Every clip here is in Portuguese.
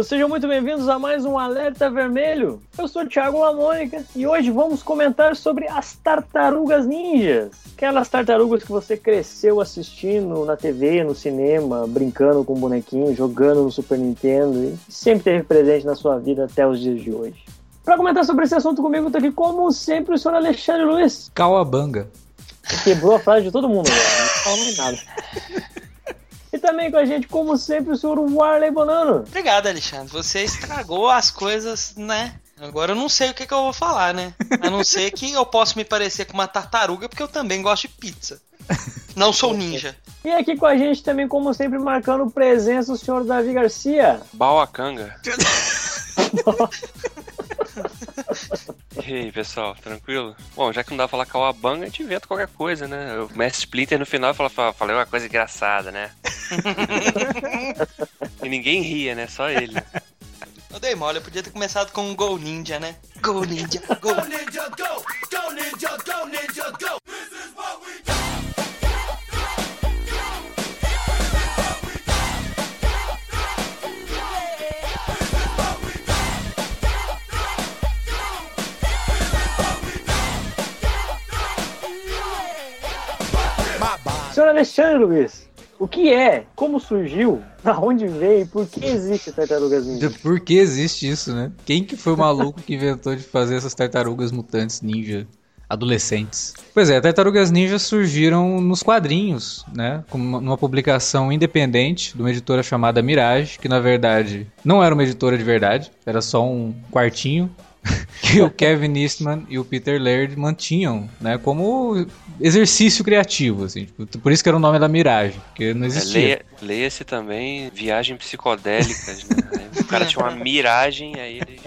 amigos! Sejam muito bem-vindos a mais um Alerta Vermelho. Eu sou o Thiago Lamônica e hoje vamos comentar sobre as tartarugas ninjas. Aquelas tartarugas que você cresceu assistindo na TV, no cinema, brincando com bonequinho, jogando no Super Nintendo e sempre teve presente na sua vida até os dias de hoje. Para comentar sobre esse assunto comigo, tô aqui como sempre o senhor Alexandre Luiz. Cauabanga. Quebrou a frase de todo mundo agora, não mais nada. E também com a gente, como sempre, o senhor Warley Bonano. Obrigado, Alexandre. Você estragou as coisas, né? Agora eu não sei o que, que eu vou falar, né? A não ser que eu posso me parecer com uma tartaruga, porque eu também gosto de pizza. Não sou ninja. E aqui com a gente também, como sempre, marcando presença, o senhor Davi Garcia. Bauacanga. E aí, pessoal, tranquilo? Bom, já que não dá pra falar Kawabanga, a gente inventa qualquer coisa, né? O Mestre Splinter no final fala, fala, falei uma coisa engraçada, né? e ninguém ria, né? Só ele. Eu dei mole, eu podia ter começado com um Go Ninja, né? Go Ninja, Go Ninja, Go! Go Ninja, Go Ninja, Go! Senhor Alexandre Luiz, o que é, como surgiu, da onde veio por que existe tartarugas ninja? Por que existe isso, né? Quem que foi o maluco que inventou de fazer essas tartarugas mutantes ninja? Adolescentes. Pois é, tartarugas ninja surgiram nos quadrinhos, né? Numa publicação independente de uma editora chamada Mirage, que na verdade não era uma editora de verdade, era só um quartinho que o Kevin Eastman e o Peter Laird mantinham, né, como exercício criativo, assim, tipo, por isso que era o nome da Mirage, porque não É, existia. leia- Leia-se também Viagem Psicodélicas, né? O cara tinha uma miragem, aí ele.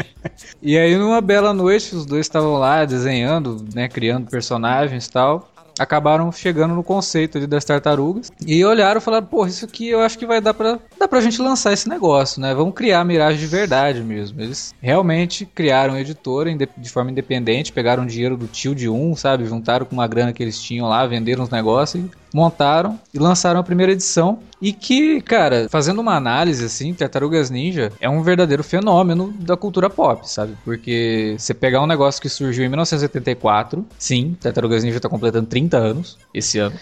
E aí numa bela noite os dois estavam lá desenhando, né, criando personagens e tal. Acabaram chegando no conceito ali das tartarugas e olharam e falaram: "Pô, isso aqui eu acho que vai dar pra dá pra gente lançar esse negócio, né? Vamos criar a Mirage de verdade mesmo". Eles realmente criaram a editora de forma independente, pegaram dinheiro do tio de um, sabe, juntaram com uma grana que eles tinham lá, venderam os negócios e montaram e lançaram a primeira edição. E que, cara, fazendo uma análise assim, Tartarugas Ninja é um verdadeiro fenômeno da cultura pop, sabe? Porque você pegar um negócio que surgiu em 1974, sim, Tartarugas Ninja tá completando 30 anos esse ano,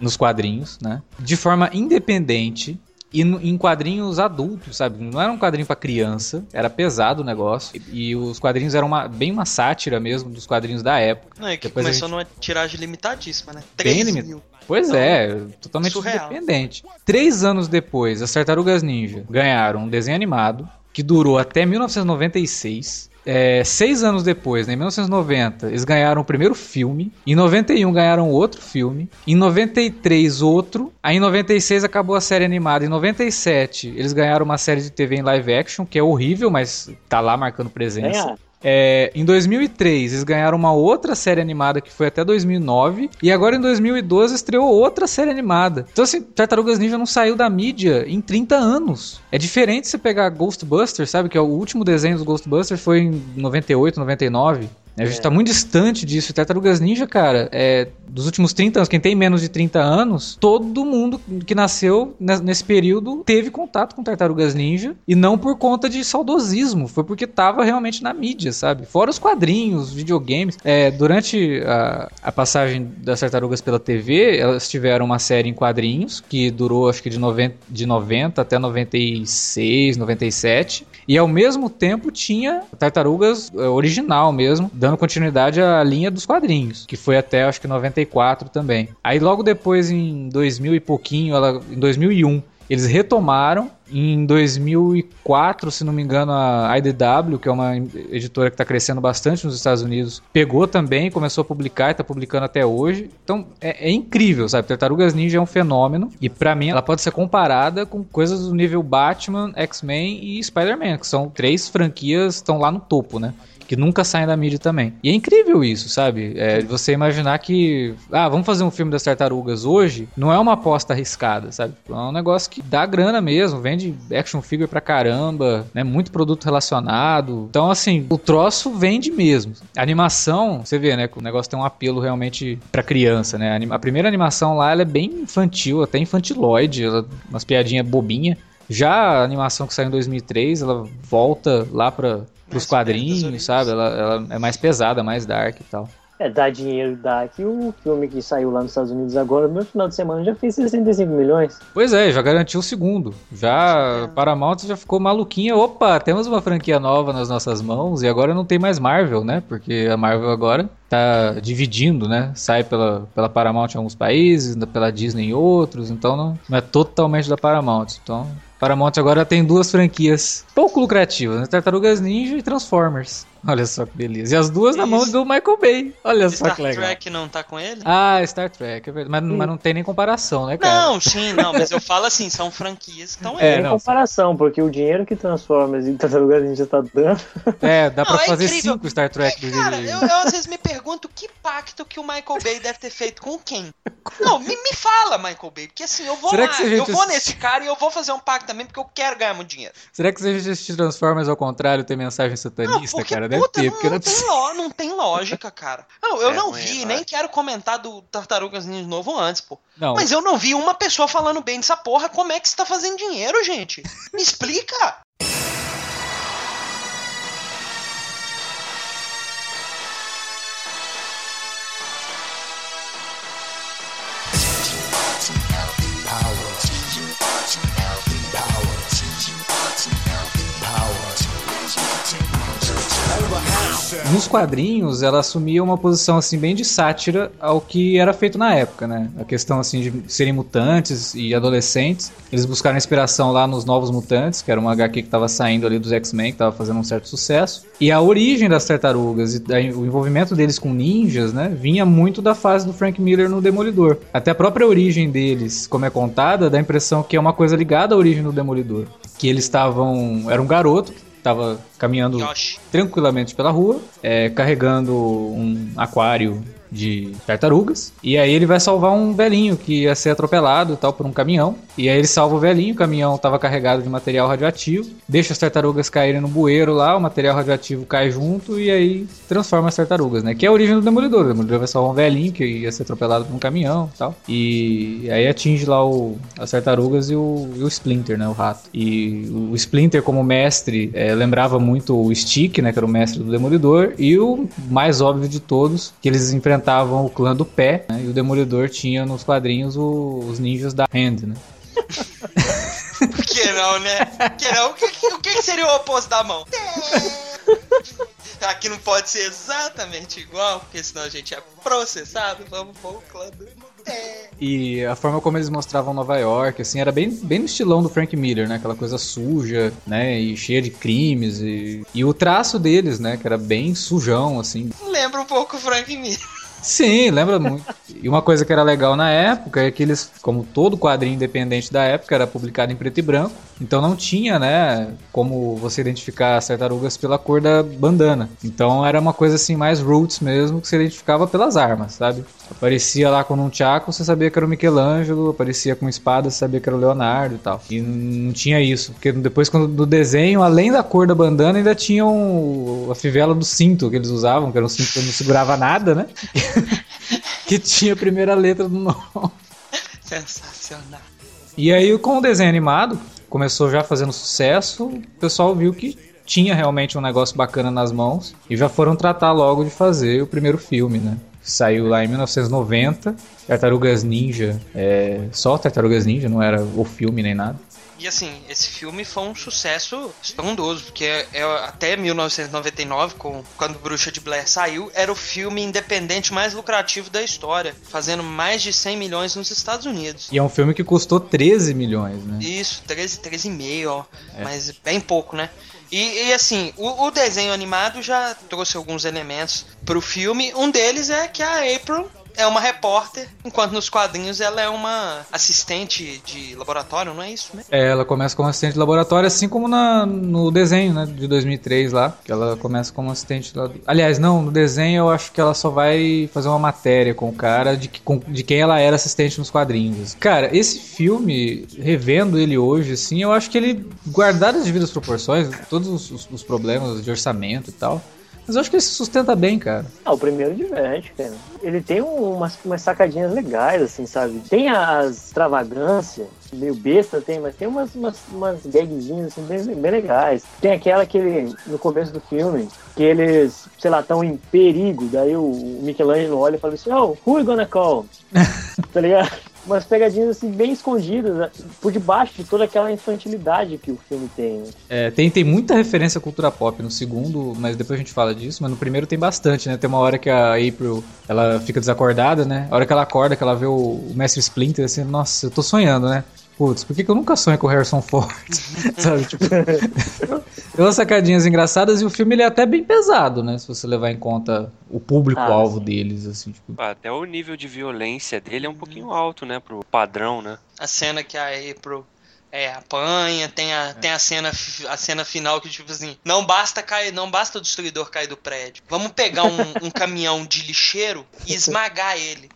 nos quadrinhos, né? De forma independente. E no- em quadrinhos adultos, sabe? Não era um quadrinho pra criança, era pesado o negócio. E, e os quadrinhos eram uma- bem uma sátira mesmo dos quadrinhos da época. Não, é que Depois começou numa tiragem limitadíssima, né? Bem 3 limita- mil. Pois Então, é, totalmente surreal. independente. Três anos depois, as Tartarugas Ninja ganharam um desenho animado que durou até 1996. É, seis anos depois, né, em 1990, eles ganharam o primeiro filme. Em 91 ganharam outro filme. Em 93 outro. Aí em 96 acabou a série animada. Em 97 eles ganharam uma série de TV em live action que é horrível, mas tá lá marcando presença. Ganharam. É, em 2003, eles ganharam uma outra série animada que foi até 2009. E agora em 2012 estreou outra série animada. Então, assim, Tartarugas Ninja não saiu da mídia em 30 anos. É diferente você pegar Ghostbusters, sabe? Que é o último desenho dos Ghostbusters foi em 98, 99. A gente tá muito distante disso. Tartarugas Ninja, cara, é, dos últimos 30 anos, quem tem menos de 30 anos, todo mundo que nasceu ne- nesse período teve contato com Tartarugas Ninja. E não por conta de saudosismo, foi porque tava realmente na mídia, sabe? Fora os quadrinhos, videogames. É, durante a, a passagem das Tartarugas pela TV, elas tiveram uma série em quadrinhos que durou acho que de 90, de 90 até 96, 97. E ao mesmo tempo tinha Tartarugas é, original mesmo, dando continuidade à linha dos quadrinhos, que foi até acho que 94 também. Aí logo depois em 2000 e pouquinho, ela, em 2001, eles retomaram. Em 2004, se não me engano, a IDW, que é uma editora que está crescendo bastante nos Estados Unidos, pegou também, começou a publicar e está publicando até hoje. Então é, é incrível, sabe? Tartarugas Ninja é um fenômeno e para mim ela pode ser comparada com coisas do nível Batman, X-Men e Spider-Man, que são três franquias que estão lá no topo, né? Que nunca saem da mídia também. E é incrível isso, sabe? É, você imaginar que, ah, vamos fazer um filme das tartarugas hoje, não é uma aposta arriscada, sabe? É um negócio que dá grana mesmo, vende action figure pra caramba, né? Muito produto relacionado. Então, assim, o troço vende mesmo. A animação, você vê, né? que O negócio tem um apelo realmente pra criança, né? A primeira animação lá, ela é bem infantil, até infantiloide, ela, umas piadinhas bobinhas. Já a animação que saiu em 2003, ela volta lá para os quadrinhos, sabe? Ela, ela é mais pesada, mais dark e tal. É, dá dinheiro, dá. Que o filme que saiu lá nos Estados Unidos agora, no final de semana, já fez 65 milhões. Pois é, já garantiu o segundo. Já Paramount já ficou maluquinha. Opa, temos uma franquia nova nas nossas mãos e agora não tem mais Marvel, né? Porque a Marvel agora tá dividindo, né? Sai pela, pela Paramount em alguns países, pela Disney em outros, então não, não é totalmente da Paramount. Então, Paramount agora tem duas franquias pouco lucrativas, né? Tartarugas Ninja e Transformers. Olha só que beleza. E as duas na mão Isso. do Michael Bay. Olha só Star que legal. Trek não tá com ele? Ah, Star Trek, é verdade. Mas, mas não tem nem comparação, né, cara? Não, sim, não, mas eu falo assim, são franquias que estão É, aí. Tem não. comparação, porque o dinheiro que Transformers e Tartarugas Ninja tá dando. É, dá pra Não, é fazer incrível. cinco Star Trek do Cara, eu, eu às vezes me pergunto que pacto que o Michael Bay deve ter feito com quem. Não, me, me fala, Michael Bay, porque assim, eu vou Será lá, gente eu vou nesse cara e eu vou fazer um pacto também porque eu quero ganhar muito dinheiro. Será que se a gente assistir Transformers ao contrário tem mensagem Não, satanista, porque, cara? Deve puta, ter, não, porque não é não tem lo- não tem lógica, cara. Não, eu É não ruim, vi, nem quero comentar do Tartarugas Ninja novo antes, pô. Não, Mas eu não vi uma pessoa falando bem dessa porra. Como é que você tá fazendo dinheiro, gente? Me explica! Nos quadrinhos ela assumia uma posição assim bem de sátira ao que era feito na época, né? A questão assim de serem mutantes e adolescentes. Eles buscaram inspiração lá nos Novos Mutantes, que era uma HQ que estava saindo ali dos X-Men, que estava fazendo um certo sucesso. E a origem das tartarugas e o envolvimento deles com ninjas, né, vinha muito da fase do Frank Miller no Demolidor. Até a própria origem deles, como é contada, dá a impressão que é uma coisa ligada à origem do Demolidor, que eles estavam, era um garoto estava caminhando tranquilamente pela rua, é, carregando um aquário de tartarugas. E aí ele vai salvar um velhinho que ia ser atropelado tal por um caminhão. E aí ele salva o velhinho, o caminhão estava carregado de material radioativo, deixa as tartarugas caírem no bueiro lá, o material radioativo cai junto e aí transforma as tartarugas, né? Que é a origem do Demolidor. O Demolidor vai salvar um velhinho que ia ser atropelado por um caminhão tal. E aí atinge lá o, as tartarugas e o, e o Splinter, né? O rato. E o Splinter, como mestre, é, lembrava muito o Stick, né? Que era o mestre do Demolidor. E o mais óbvio de todos, que eles enfrentavam o clã do pé, né? E o Demolidor tinha nos quadrinhos o- os ninjas da Hand, né? Por que não, né? Por que não? O que, o que seria o oposto da mão? Aqui não pode ser exatamente igual, porque senão a gente é processado. Vamos pôr o clã do. É. E a forma como eles mostravam Nova York, assim, era bem, bem no estilão do Frank Miller, né? Aquela coisa suja, né? E cheia de crimes. E, e o traço deles, né? Que era bem sujão, assim. Lembra um pouco o Frank Miller. Sim, lembra muito. E uma coisa que era legal na época é que eles, como todo quadrinho independente da época, era publicado em preto e branco. Então não tinha, né, como você identificar as tartarugas pela cor da bandana. Então era uma coisa assim mais roots mesmo, que você identificava pelas armas, sabe? Aparecia lá com um tchaco, você sabia que era o Michelangelo, aparecia com espada, você sabia que era o Leonardo e tal. E não tinha isso, porque depois quando do desenho, além da cor da bandana, ainda tinha um- a fivela do cinto que eles usavam, que era um cinto que não segurava nada, né? que tinha a primeira letra do nome. Sensacional. E aí, com o desenho animado, começou já fazendo sucesso, o pessoal viu que tinha realmente um negócio bacana nas mãos e já foram tratar logo de fazer o primeiro filme, né? Saiu lá em 1990, Tartarugas Ninja, é, só Tartarugas Ninja, não era o filme nem nada. E assim, esse filme foi um sucesso estrondoso, porque é, é até 1999, com, quando Bruxa de Blair saiu, era o filme independente mais lucrativo da história, fazendo mais de 100 milhões nos Estados Unidos. E é um filme que custou 13 milhões, né? Isso, 13, 13,5, ó. Mas bem pouco, né? E, e, assim, o, o desenho animado já trouxe alguns elementos pro filme. Um deles é que a April é uma repórter, enquanto nos quadrinhos ela é uma assistente de laboratório, não é isso, né? É, ela começa como assistente de laboratório, assim como na, no desenho, né, de 2003 lá, que ela começa como assistente lá. Aliás, não, no desenho eu acho que ela só vai fazer uma matéria com o cara de, que, com- de quem ela era assistente nos quadrinhos. Cara, esse filme, revendo ele hoje, assim, eu acho que ele, guardado as devidas proporções, todos os, os- os problemas de orçamento e tal, Mas eu acho que ele se sustenta bem, cara. Ah, o primeiro diverte, cara. Ele tem umas, umas sacadinhas legais, assim, sabe? Tem as extravagâncias, meio besta tem, mas tem umas, umas, umas gagzinhas assim, bem, bem legais. Tem aquela que ele, no começo do filme, que eles, sei lá, estão em perigo, daí o Michelangelo olha e fala assim, oh, who you gonna call? tá ligado? Umas pegadinhas assim bem escondidas, né? por debaixo de toda aquela infantilidade que o filme tem. Né? É, tem, tem muita referência à cultura pop no segundo, mas depois a gente fala disso, mas no primeiro tem bastante, né? Tem uma hora que a April, ela fica desacordada, né? A hora que ela acorda, que ela vê o, o Mestre Splinter, assim, nossa, eu tô sonhando, né? Putz, por que, que eu nunca sonho com o Harrison Ford? Sabe, tipo, tem umas sacadinhas engraçadas e o filme ele é até bem pesado, né? Se você levar em conta o público-alvo Ah, deles, assim, tipo. Até o nível de violência dele é um pouquinho alto, né? Pro padrão, né? A cena que a April é, apanha, tem a, tem a cena a cena final que tipo assim, não basta cair, não basta o destruidor cair do prédio. Vamos pegar um, um caminhão de lixeiro e esmagar ele.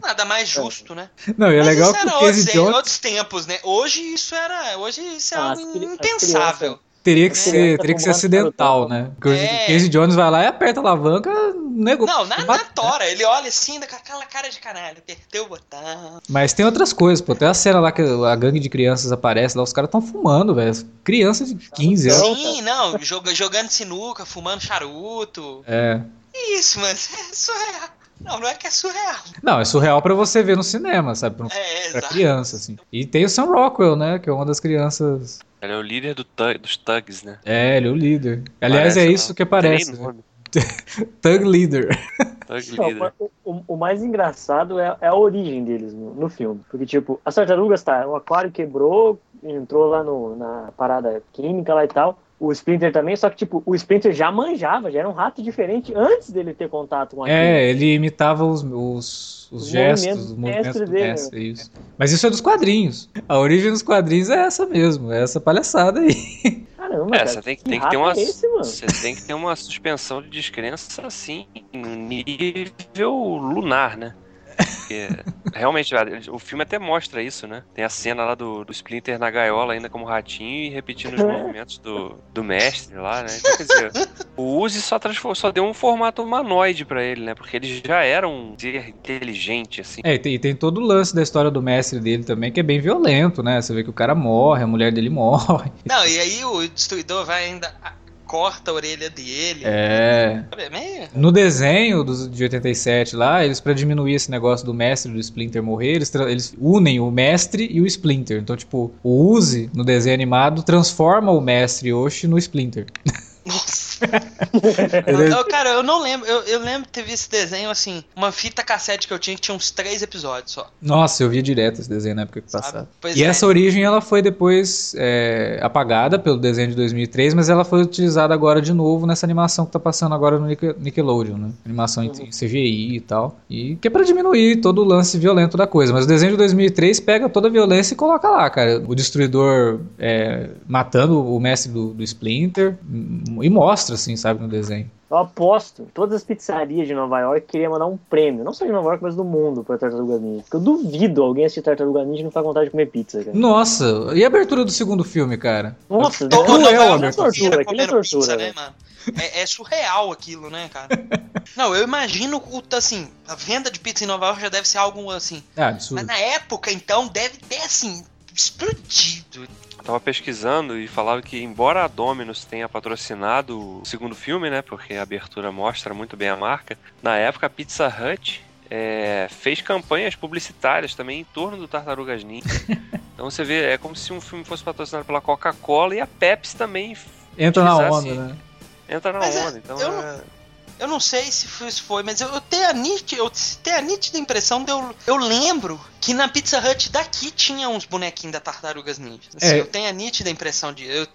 Nada mais justo, né? Não, e é Mas legal isso era outros, Jones outros tempos, né? Hoje isso era, hoje isso é Ah, algo impensável. teria que É, ser, teria que ser acidental, né? Porque É. o Casey Jones vai lá e aperta a alavanca, nego. Não, na, na tora, ele olha assim, com aquela cara de caralho, apertei o botão. Mas tem outras coisas, pô. Tem a cena lá que a gangue de crianças aparece lá, os caras estão fumando, velho. Crianças de 15 anos. Não, Sim, não, joga- jogando sinuca, fumando charuto. É. Isso, mas é surreal. Não, não é que é surreal. Não, é surreal pra você ver no cinema, sabe? Pra, É, pra exato. criança, assim. E tem o Sam Rockwell, né? Que é uma das crianças. Ele é o líder do dos thugs, né? É, ele é o líder. Aliás, Parece, é não. isso que Tem nem aparece. né? Thug Leader. Thug Não, líder. o, o- o mais engraçado é, é a origem deles no, no filme. Porque, tipo, as tartarugas, tá, o aquário quebrou, entrou lá no, na parada química lá e tal. O Splinter também, só que, tipo, o Splinter já manjava, já era um rato diferente antes dele ter contato com aquilo. É, ele imitava os, os, os Os gestos, movimentos os movimentos mestre do dele, mestre, isso. Mas isso é dos quadrinhos. A origem dos quadrinhos é essa mesmo, é essa palhaçada aí. Caramba, É, cara, você tem, que- que tem que ter uma. é esse, mano? Você tem que ter uma suspensão de descrença assim, no nível lunar, né? Porque realmente, o filme até mostra isso, né? Tem a cena lá do, do Splinter na gaiola ainda como ratinho e repetindo os movimentos do, do mestre lá, né? Então, quer dizer, o Uzi só, transformou, só deu um formato humanoide pra ele, né? Porque ele já era um ser inteligente, assim. É, e tem, e tem todo o lance da história do mestre dele também, que é bem violento, né? Você vê que o cara morre, a mulher dele morre. Não, e aí o destruidor vai ainda. Corta a orelha dele. É. É meio. No desenho dos, de 87 lá, eles, pra diminuir esse negócio do mestre do Splinter morrer, eles, eles unem o mestre e o Splinter. Então, tipo, o Uzi, no desenho animado, transforma o mestre Yoshi no Splinter. Nossa. Ele- Eu, cara, eu não lembro. Eu, eu lembro de ter visto esse desenho assim. Uma fita cassete que eu tinha que tinha uns três episódios só. Nossa, eu via direto esse desenho na época que passava. E é. essa origem ela foi depois é, apagada pelo desenho de 2003, mas ela foi utilizada agora de novo nessa animação que tá passando agora no Nicke- Nickelodeon, né? Animação em em CGI e tal. E que é pra diminuir todo o lance violento da coisa. Mas o desenho de 2003 pega toda a violência e coloca lá, cara. O destruidor é, matando o mestre do, do Splinter hum, e mostra, assim, sabe, no desenho. Eu aposto, todas as pizzarias de Nova York queriam mandar um prêmio, não só de Nova York, mas do mundo pra Tartaruga Ninja. Porque eu duvido alguém assistir Tartaruga Ninja e não ficar com vontade de comer pizza, cara. Nossa, e a abertura do segundo filme, cara? Nossa, Tô- é Nova cruel, York tortura, aquilo é tortura, pizza, né, mano? É, é surreal aquilo, né, cara? Não, eu imagino o assim, a venda de pizza em Nova York já deve ser algo assim. Ah, absurdo. Mas na época, então, deve ter assim, explodido. Eu tava pesquisando e falava que, embora a Domino's tenha patrocinado o segundo filme, né? Porque a abertura mostra muito bem a marca, na época a Pizza Hut é, fez campanhas publicitárias também em torno do Tartarugas Ninja. Então você vê, é como se um filme fosse patrocinado pela Coca-Cola e a Pepsi também Entra na onda, né? entra na Mas é, onda. Então eu é- Eu não sei se foi, se foi mas eu, eu tenho a nítida, eu tenho a nítida impressão de eu, eu lembro que na Pizza Hut daqui tinha uns bonequinhos da Tartarugas Ninja. Assim, É. Eu tenho a nítida impressão de. Eu,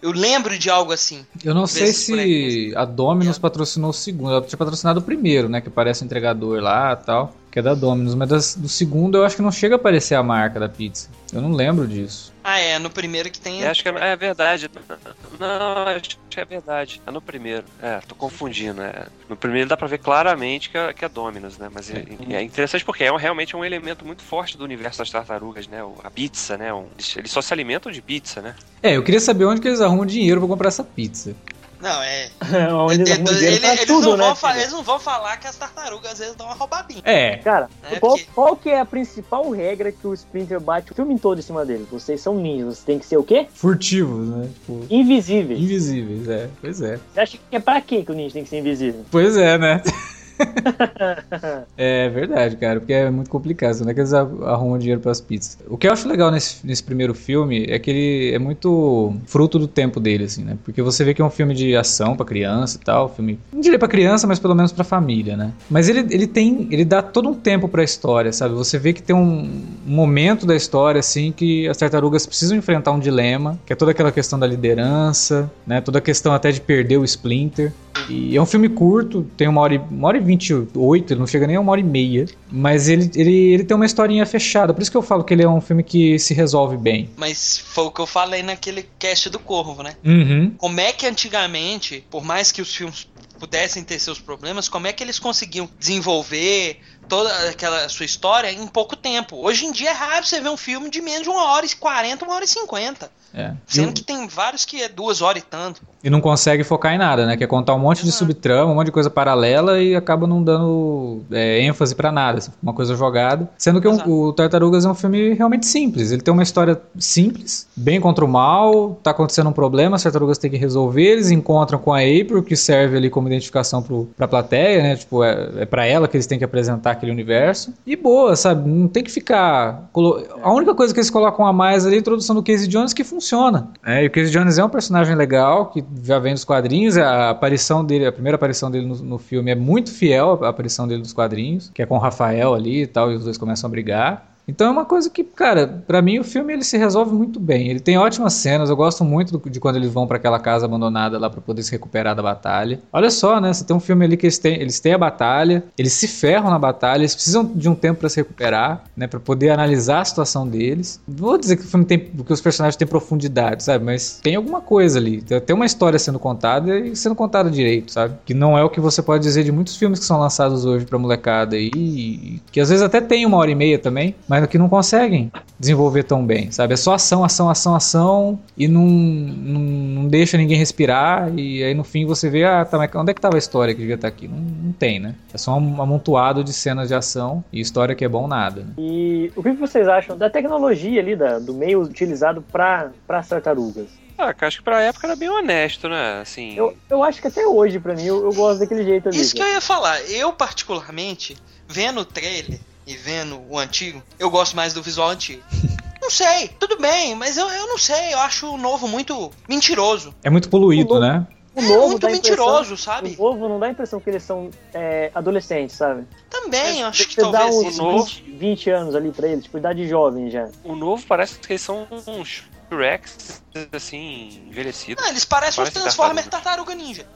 eu lembro de algo assim. Eu não sei se bonequinhos. a Dominus É. patrocinou o segundo. Ela tinha patrocinado o primeiro, né? Que aparece o entregador lá e tal. Que é da Dominus. Mas das- do segundo eu acho que não chega a aparecer a marca da pizza. Eu não lembro disso. Ah, é, no primeiro que tem. Eu acho que é, é verdade. Não, acho que é verdade. É no primeiro. É, tô confundindo. É. No primeiro dá pra ver claramente que é, que é Dominus, né? Mas é, é interessante porque é um- realmente um elemento muito forte do universo das tartarugas, né? O- A pizza, né? Um- eles, eles só se alimentam de pizza, né? É, eu queria saber onde que eles arrumam dinheiro pra comprar essa pizza. Não, é. Onde de- eles arrumam ele- dinheiro pra eles, tudo, não né, vão filho? eles não vão falar que as tartarugas às vezes dão uma roubadinha. É. Cara, É, qual, porque- qual que é a principal regra que o Splinter bate o filme todo em cima dele? Vocês são ninjas, vocês têm que ser o quê? Furtivos, né? Tipo, Invisíveis. invisíveis, é. Pois é. Você acha que é pra quê que o ninja tem que ser invisível? Pois é, né? é verdade, cara, porque é muito complicado. Não é que eles arrumam dinheiro pras pizzas. O que eu acho legal nesse, nesse primeiro filme é que ele é muito fruto do tempo dele, assim, né? Porque você vê que é um filme de ação pra criança e tal. Filme. Não diria pra criança, mas pelo menos pra família, né? Mas ele, ele tem. Ele dá todo um tempo pra história, sabe? Você vê que tem um momento da história, assim, que as tartarugas precisam enfrentar um dilema, que é toda aquela questão da liderança, né? Toda a questão até de perder o Splinter. E é um filme curto, tem uma hora e, uma hora e 28, ele não chega nem a uma hora e meia. Mas ele, ele, ele tem uma historinha fechada. Por isso que eu falo que ele é um filme que se resolve bem. Mas foi o que eu falei naquele cast do Corvo, né? Uhum. Como é que antigamente, por mais que os filmes pudessem ter seus problemas, como é que eles conseguiam desenvolver toda aquela sua história em pouco tempo? Hoje em dia é raro você ver um filme de menos de uma hora e 40, uma hora e 50. É. Sendo que tem vários que é duas horas e tanto. E não consegue focar em nada, né? Quer contar um monte de subtrama, um monte de coisa paralela e acaba não dando é, ênfase pra nada, assim, uma coisa jogada. Sendo que um- o Tartarugas é um filme realmente simples. Ele tem uma história simples, bem contra o mal, tá acontecendo um problema, as tartarugas têm que resolver, eles encontram com a April, que serve ali como identificação pro, pra plateia, né? Tipo, é, é pra ela que eles têm que apresentar aquele universo. E boa, sabe? Não tem que ficar. colo- A única coisa que eles colocam a mais ali é a introdução do Casey Jones que funciona. É, e o Casey Jones é um personagem legal, que já vem dos quadrinhos. A aparição dele, a primeira aparição dele no, no filme é muito fiel à aparição dele dos quadrinhos, que é com o Rafael ali e tal, e os dois começam a brigar. Então é uma coisa que, cara, pra mim o filme ele se resolve muito bem. Ele tem ótimas cenas, eu gosto muito do- de quando eles vão pra aquela casa abandonada lá pra poder se recuperar da batalha. Olha só, né? Você tem um filme ali que eles têm, eles têm a batalha, eles se ferram na batalha, eles precisam de um tempo pra se recuperar, né, Pra poder analisar a situação deles. Vou dizer que o filme tem, que os personagens têm profundidade, sabe? Mas tem alguma coisa ali, tem uma história sendo contada e sendo contada direito, sabe? Que não é o que você pode dizer de muitos filmes que são lançados hoje pra molecada e que às vezes até tem uma hora e meia também, mas que não conseguem desenvolver tão bem, sabe? É só ação, ação, ação, ação e não, não, não deixa ninguém respirar e aí no fim você vê, ah, tá, mas onde é que tava a história que devia estar aqui? Não, não tem, né? É só um amontoado de cenas de ação e história que é bom nada, né? E o que vocês acham da tecnologia ali, da- do meio utilizado para as tartarugas? Ah, cara, acho que pra época era bem honesto, né? Assim. Eu, eu acho que até hoje, pra mim, eu, eu gosto daquele jeito ali. Isso que eu ia falar. Eu, particularmente, vendo o trailer e vendo o antigo, eu gosto mais do visual antigo. Não sei, tudo bem, mas eu, eu não sei, eu acho o novo muito mentiroso. É muito poluído, O novo- né? O É novo muito dá a impressão- mentiroso, sabe? O novo não dá a impressão que eles são é, adolescentes, sabe? Também, eu acho que Você dá talvez uns isso. novo- 20, 20 anos ali pra eles, tipo, idade jovem já. O novo parece que eles são uns Rex, assim, envelhecidos. Ah, eles parecem uns Parece Transformers Tartaruga Ninja.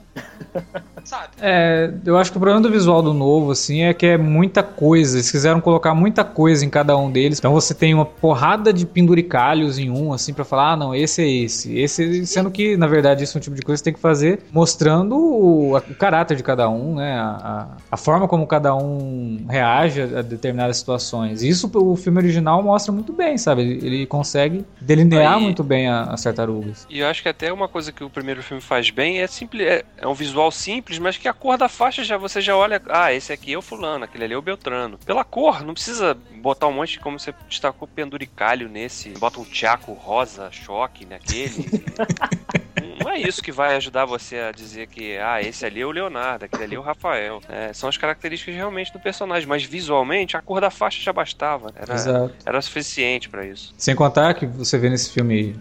Sabe? É, eu acho que o problema do visual do novo, assim, é que é muita coisa. Eles quiseram colocar muita coisa em cada um deles. Então você tem uma porrada de penduricalhos em um, assim, pra falar, ah, não, esse é esse. Esse, sendo que, na verdade, isso é um tipo de coisa que você tem que fazer mostrando o, a- o caráter de cada um, né? A, a- a forma como cada um reage a, a determinadas situações. Isso o filme original mostra muito bem, sabe? Ele, ele consegue delinear Aí- muito bem a- as tartarugas. E eu acho que até uma coisa que o primeiro filme faz bem é simples, é, é um visual simples, mas que a cor da faixa já você já olha, ah, esse aqui é o fulano, aquele ali é o Beltrano. Pela cor, não precisa botar um monte de como você destacou penduricalho nesse, bota um tchaco rosa choque naquele. não é isso que vai ajudar você a dizer que, ah, esse ali é o Leonardo, aquele ali é o Rafael. É, são as características realmente do personagem, mas visualmente a cor da faixa já bastava. Era, Exato. era suficiente pra isso. Sem contar que você vê nesse filme,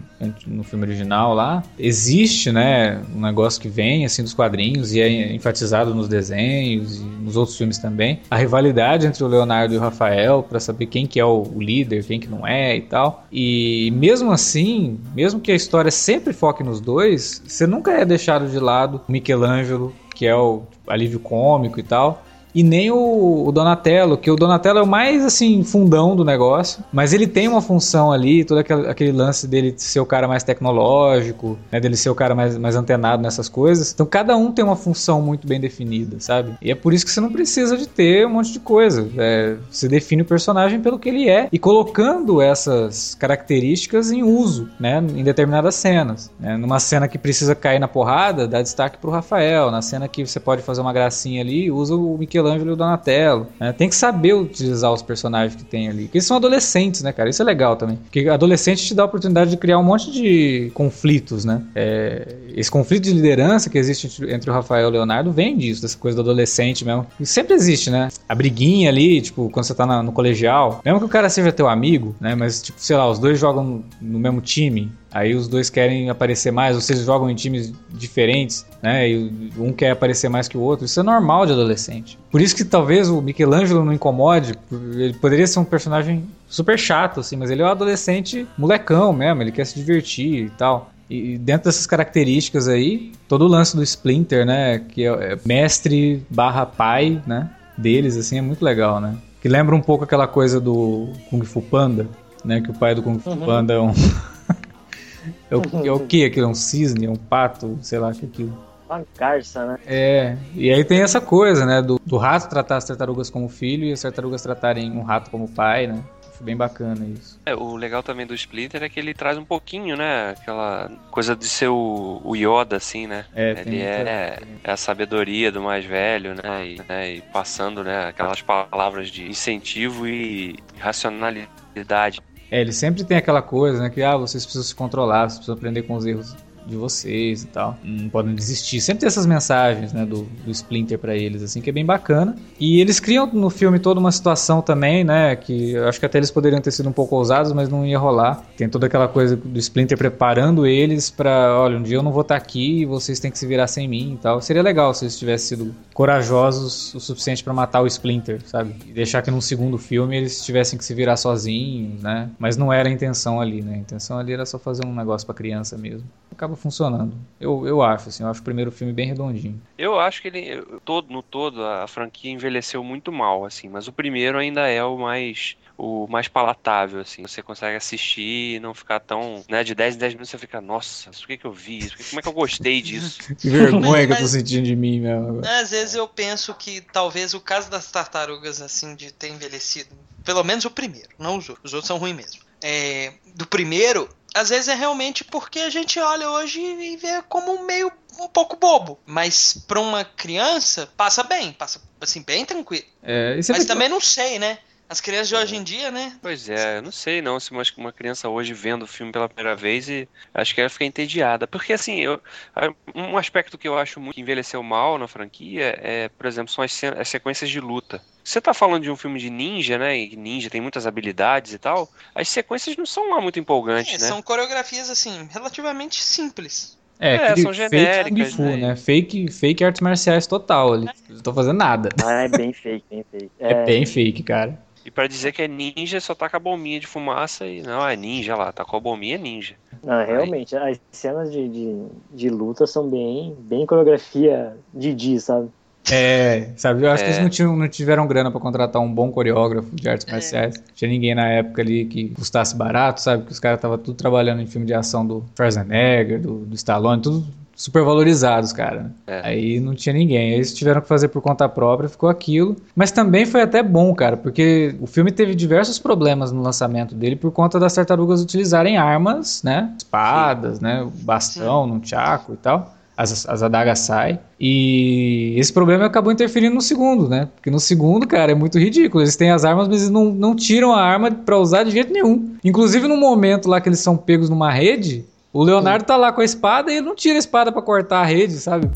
no filme original lá, existe, né, um negócio que vem, assim, dos quadrinhos e é enfatizado nos desenhos e nos outros filmes também, a rivalidade entre o Leonardo e o Rafael para saber quem que é o, o líder, quem que não é e tal. E mesmo assim, mesmo que a história sempre foque nos dois, você nunca é deixado de lado Michelangelo, que é o alívio cômico e tal, e nem o, o Donatello, que o Donatello é o mais assim fundão do negócio, mas ele tem uma função ali, todo aquele, aquele lance dele ser o cara mais tecnológico, né, dele ser o cara mais, mais antenado nessas coisas. Então cada um tem uma função muito bem definida, sabe? E é por isso que você não precisa de ter um monte de coisa. É, você define o personagem pelo que ele é e colocando essas características em uso, né, em determinadas cenas. Né? Numa cena que precisa cair na porrada, dá destaque pro Rafael. Na cena que você pode fazer uma gracinha ali, usa o Michelangelo e o Donatello. Né? Tem que saber utilizar os personagens que tem ali. Porque eles são adolescentes, né, cara? Isso é legal também. Porque adolescente te dá a oportunidade de criar um monte de conflitos, né? É, esse conflito de liderança que existe entre o Rafael e o Leonardo vem disso, dessa coisa do adolescente mesmo. E sempre existe, né? A briguinha ali, tipo, quando você tá na, no colegial. Mesmo que o cara seja teu amigo, né? Mas, tipo, sei lá, os dois jogam no mesmo time. Aí os dois querem aparecer mais, vocês jogam em times diferentes, né? E um quer aparecer mais que o outro. Isso é normal de adolescente. Por isso que talvez o Michelangelo não incomode. Ele poderia ser um personagem super chato, assim, mas ele é um adolescente molecão mesmo, ele quer se divertir e tal. E dentro dessas características aí, todo o lance do Splinter, né? Que é mestre barra pai, né? Deles, assim, é muito legal, né? Que lembra um pouco aquela coisa do Kung Fu Panda, né? Que o pai do Kung Fu uhum. Panda é um. é, o, é o que? Aquilo é um cisne, é um pato, sei lá, que é aquilo. Uma garça, né? É, e aí tem essa coisa, né? Do, do rato tratar as tartarugas como filho e as tartarugas tratarem um rato como pai, né? Acho bem bacana isso. É, o legal também do Splinter é que ele traz um pouquinho, né? Aquela coisa de ser o, o Yoda, assim, né? É, ele é, é, a sabedoria do mais velho, né? E, né? e passando, né? Aquelas palavras de incentivo e racionalidade. É, ele sempre tem aquela coisa, né? Que ah, vocês precisam se controlar, vocês precisam aprender com os erros de vocês e tal. Não podem desistir. Sempre tem essas mensagens, né, do, do Splinter para eles, assim, que é bem bacana. E eles criam no filme toda uma situação também, né, que eu acho que até eles poderiam ter sido um pouco ousados, mas não ia rolar. Tem toda aquela coisa do Splinter preparando eles para, olha, um dia eu não vou estar tá aqui e vocês têm que se virar sem mim e tal. Seria legal se eles tivessem sido corajosos o suficiente para matar o Splinter, sabe? E deixar que num segundo filme eles tivessem que se virar sozinhos, né? Mas não era a intenção ali, né? A intenção ali era só fazer um negócio para criança mesmo. Acaba funcionando. Eu, eu acho, assim, eu acho o primeiro filme bem redondinho. Eu acho que ele, todo, no todo, a franquia envelheceu muito mal, assim, mas o primeiro ainda é o mais o mais palatável, assim. Você consegue assistir e não ficar tão. Né, de 10 em 10 minutos você fica, nossa, por que, que eu vi isso? Como é que eu gostei disso? que vergonha que eu tô sentindo de mim mesmo. Às vezes eu penso que talvez o caso das tartarugas, assim, de ter envelhecido. Pelo menos o primeiro, não os outros. Os outros são ruins mesmo. É, do primeiro, às vezes é realmente porque a gente olha hoje e vê como meio um pouco bobo, mas para uma criança passa bem, passa assim bem tranquilo. É, mas também não sei, né? As crianças de hoje em dia, né? Pois é, eu não sei não se uma criança hoje vendo o filme pela primeira vez e acho que ela fica entediada. Porque assim, eu, um aspecto que eu acho muito que envelheceu mal na franquia é, por exemplo, são as, as sequências de luta. Você tá falando de um filme de ninja, né? E ninja tem muitas habilidades e tal. As sequências não são lá muito empolgantes, é, né? São coreografias, assim, relativamente simples. É, é são genéricas, fake né? né? Fake, fake artes marciais total ali. Não tô fazendo nada. Ah, é bem fake, bem fake. É, é bem fake, cara. E para dizer que é ninja, só taca a bombinha de fumaça e não, é ninja lá, tacou a bombinha, é ninja. Não, realmente, Aí. as cenas de, de, de, luta são bem, bem coreografia Didi, sabe? É, sabe, eu acho é. que eles não, tinham, não tiveram grana para contratar um bom coreógrafo de artes é. marciais. É. Tinha ninguém na época ali que custasse barato, sabe? Que os caras estavam tudo trabalhando em filme de ação do Schwarzenegger, do, do Stallone, tudo super valorizados, cara. É. Aí não tinha ninguém. Aí eles tiveram que fazer por conta própria, ficou aquilo. Mas também foi até bom, cara, porque o filme teve diversos problemas no lançamento dele por conta das tartarugas utilizarem armas, né? Espadas, Sim. né? Bastão, Sim. nunchaku e tal. As, as adagas saem. E esse problema acabou interferindo no segundo, né? Porque no segundo, cara, é muito ridículo. Eles têm as armas, mas eles não, não tiram a arma para usar de jeito nenhum. Inclusive, no momento lá que eles são pegos numa rede, o Leonardo tá lá com a espada e ele não tira a espada para cortar a rede, sabe?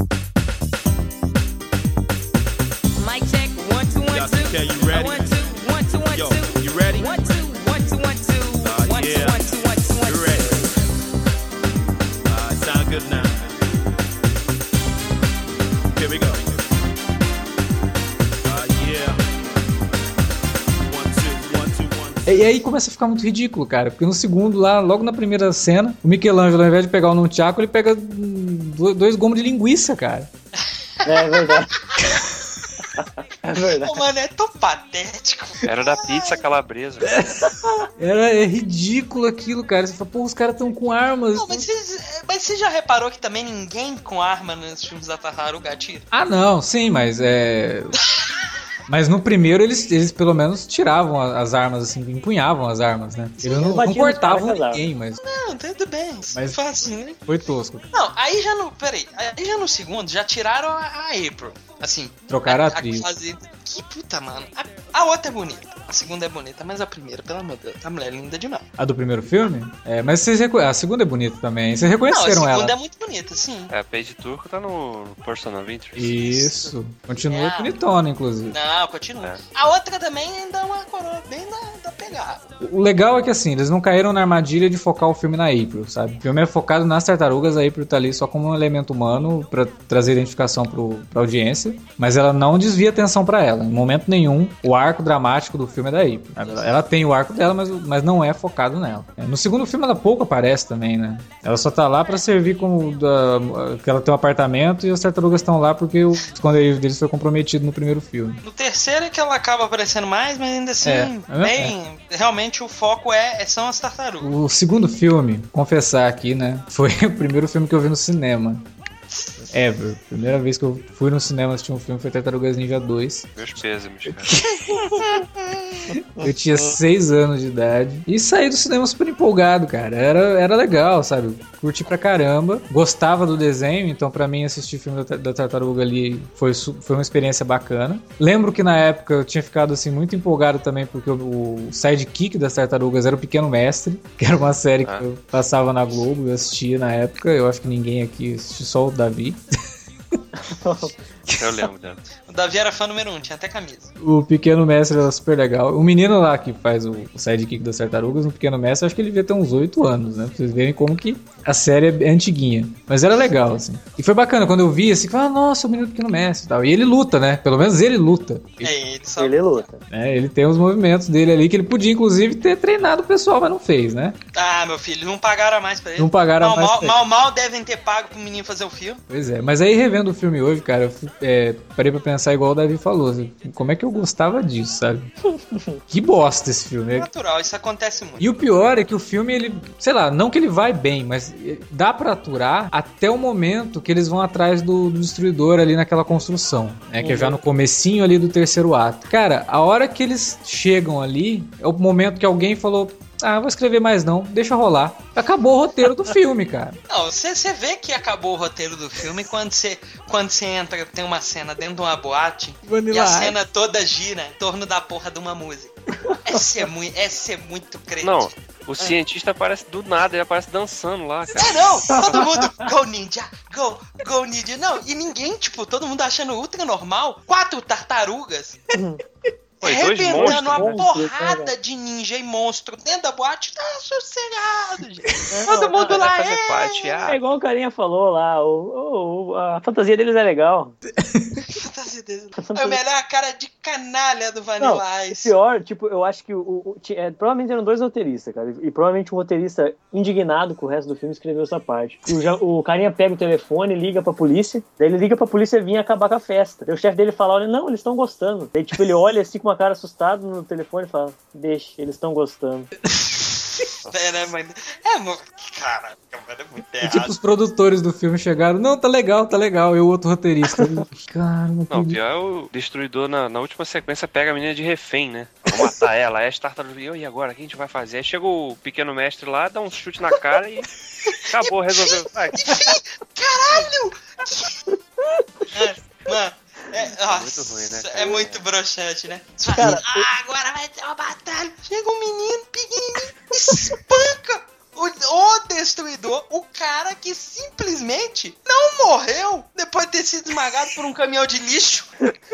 E aí começa a ficar muito ridículo, cara. Porque no segundo, lá, logo na primeira cena, o Michelangelo, ao invés de pegar o Nunchaku, ele pega dois gomos de linguiça, cara. É, verdade. É verdade. Pô, mano, é tão patético. Era da pizza calabresa. Era é ridículo aquilo, cara. Você fala, pô, os caras estão com armas. Não, mas você, mas você já reparou que também ninguém com arma nos filmes da Tartaruga atira? Ah, não, sim, mas é. Mas no primeiro eles, eles pelo menos tiravam as armas, assim, empunhavam as armas, né? Eles não, não nos cortavam ninguém, mas Não, tudo bem. Mas- Fácil, né? foi tosco. Não, aí já no. Peraí, aí já no segundo já tiraram a, a April. Assim. Trocaram a atriz. fazer- Que puta, mano. A, a outra é bonita. A segunda é bonita, mas a primeira, pelo amor de Deus, a mulher é linda demais. A do primeiro filme? É, mas vocês. A segunda é bonita também. Vocês Não, a reconheceram segunda ela? é muito bonita, sim. É, a Paige Turco tá no Person of Interest. Isso. Continua É. bonitona, inclusive. Não, continua. É. A outra também ainda é uma coroa bem da, da pegada. O legal é que assim, eles não caíram na armadilha de focar o filme na April, sabe? O filme é focado nas tartarugas, a April tá ali só como um elemento humano pra trazer identificação pro, pra audiência, mas ela não desvia atenção pra ela. Em momento nenhum, o arco dramático do filme é da April. Ela, ela tem o arco dela, mas, mas não é focado nela. É, No segundo filme ela pouco aparece também, né? Ela só tá lá pra servir como da, que ela tem um apartamento e as tartarugas estão lá porque o esconderijo deles foi comprometido no primeiro filme. No terceiro é que ela acaba aparecendo mais, mas ainda assim, É, é bem. Realmente o foco é, são as tartarugas. O segundo filme, confessar aqui, né? Foi o primeiro filme que eu vi no cinema. Ever. Primeira vez que eu fui no cinema assistir um filme foi Tartarugas Ninja 2. Meus pêsames, cara. Eu tinha 6 anos de idade. E saí do cinema super empolgado, cara. Era, era legal, sabe? Curti pra caramba. Gostava do desenho, então pra mim assistir o filme da, da Tartaruga ali foi, foi uma experiência bacana. Lembro que na época eu tinha ficado assim muito empolgado também, porque o, o sidekick das Tartarugas era o Pequeno Mestre, que era uma série que Ah. eu passava na Globo, eu assistia na época. Eu acho que ninguém aqui assistiu, só o Davi. Eu lembro dela. O Davi era fã número um, tinha até camisa. O Pequeno Mestre era super legal. O menino lá que faz o, o sidekick das tartarugas, no Pequeno Mestre, acho que ele devia ter uns 8 anos, né? Pra vocês verem como que a série é antiguinha. Mas era legal, assim. E foi bacana quando eu vi, assim, que ah, nossa, o menino do Pequeno Mestre e tal. E ele luta, né? Pelo menos ele luta. É, ele só. Ele luta. né? Ele tem os movimentos dele ali que ele podia, inclusive, ter treinado o pessoal, mas não fez, né? Ah, meu filho, não pagaram mais pra ele. Não pagaram mal, mais mal, mal, mal devem ter pago pro menino fazer o filme. Pois é, mas aí revendo o filme hoje, cara, eu é, parei pra pensar igual o Davi falou. assim, como é que eu gostava disso, sabe? que bosta esse filme. É natural, isso acontece muito. E o pior é que o filme, ele, sei lá, não que ele vai bem, mas dá pra aturar até o momento que eles vão atrás do, do destruidor ali naquela construção, né? Que é já no comecinho ali do terceiro ato. Cara, a hora que eles chegam ali, é o momento que alguém falou. Ah, vou escrever mais não, deixa rolar. Acabou o roteiro do filme, cara. Não, você você vê que acabou o roteiro do filme quando você quando você entra, tem uma cena dentro de uma boate e Vanilla a Ice. cena toda gira em torno da porra de uma música. Essa é muito, essa é muito crente. Não, o cientista aparece do nada, ele aparece dançando lá, cara. É não, todo mundo go ninja, go, go ninja. Não, e ninguém, tipo, todo mundo achando ultra normal. Quatro tartarugas arrebentando uma né? porrada de ninja e monstro dentro da boate. Tá sossegado, gente. Todo mundo lá é. parte, É ah, igual o carinha falou lá, o, o- a fantasia deles é legal. Fantasia deles. É o melhor cara de canalha do Não, Vanilla o Ice. pior, tipo, eu acho que o, o- é, provavelmente eram dois roteiristas, cara. E provavelmente o roteirista indignado com o resto do filme escreveu essa parte. O, o carinha pega o telefone, liga pra polícia, daí ele liga pra polícia vir acabar com a festa. Daí o chefe dele fala, olha, não, eles estão gostando. Daí, tipo, ele olha assim com uma cara assustada no telefone e fala, deixa, eles estão gostando. É, né, mano? É, mano, é muito E errado. tipo, os produtores do filme chegaram, não, tá legal, tá legal. E o outro roteirista. Cara, não Não, pior é o destruidor na, na última sequência pega a menina de refém, né? Vou matar ela, aí as tartarugas, e agora, o que a gente vai fazer? Aí chega o pequeno mestre lá, dá um chute na cara e acabou, resolveu. Vai. Caralho! É, mano, é, nossa, muito ruim, né, é cara? muito broxante, né? Cara, ah, agora vai ter uma batalha. Chega um menino pequenininho, espanca o, o destruidor, o cara que simplesmente não morreu depois de ter sido esmagado por um caminhão de lixo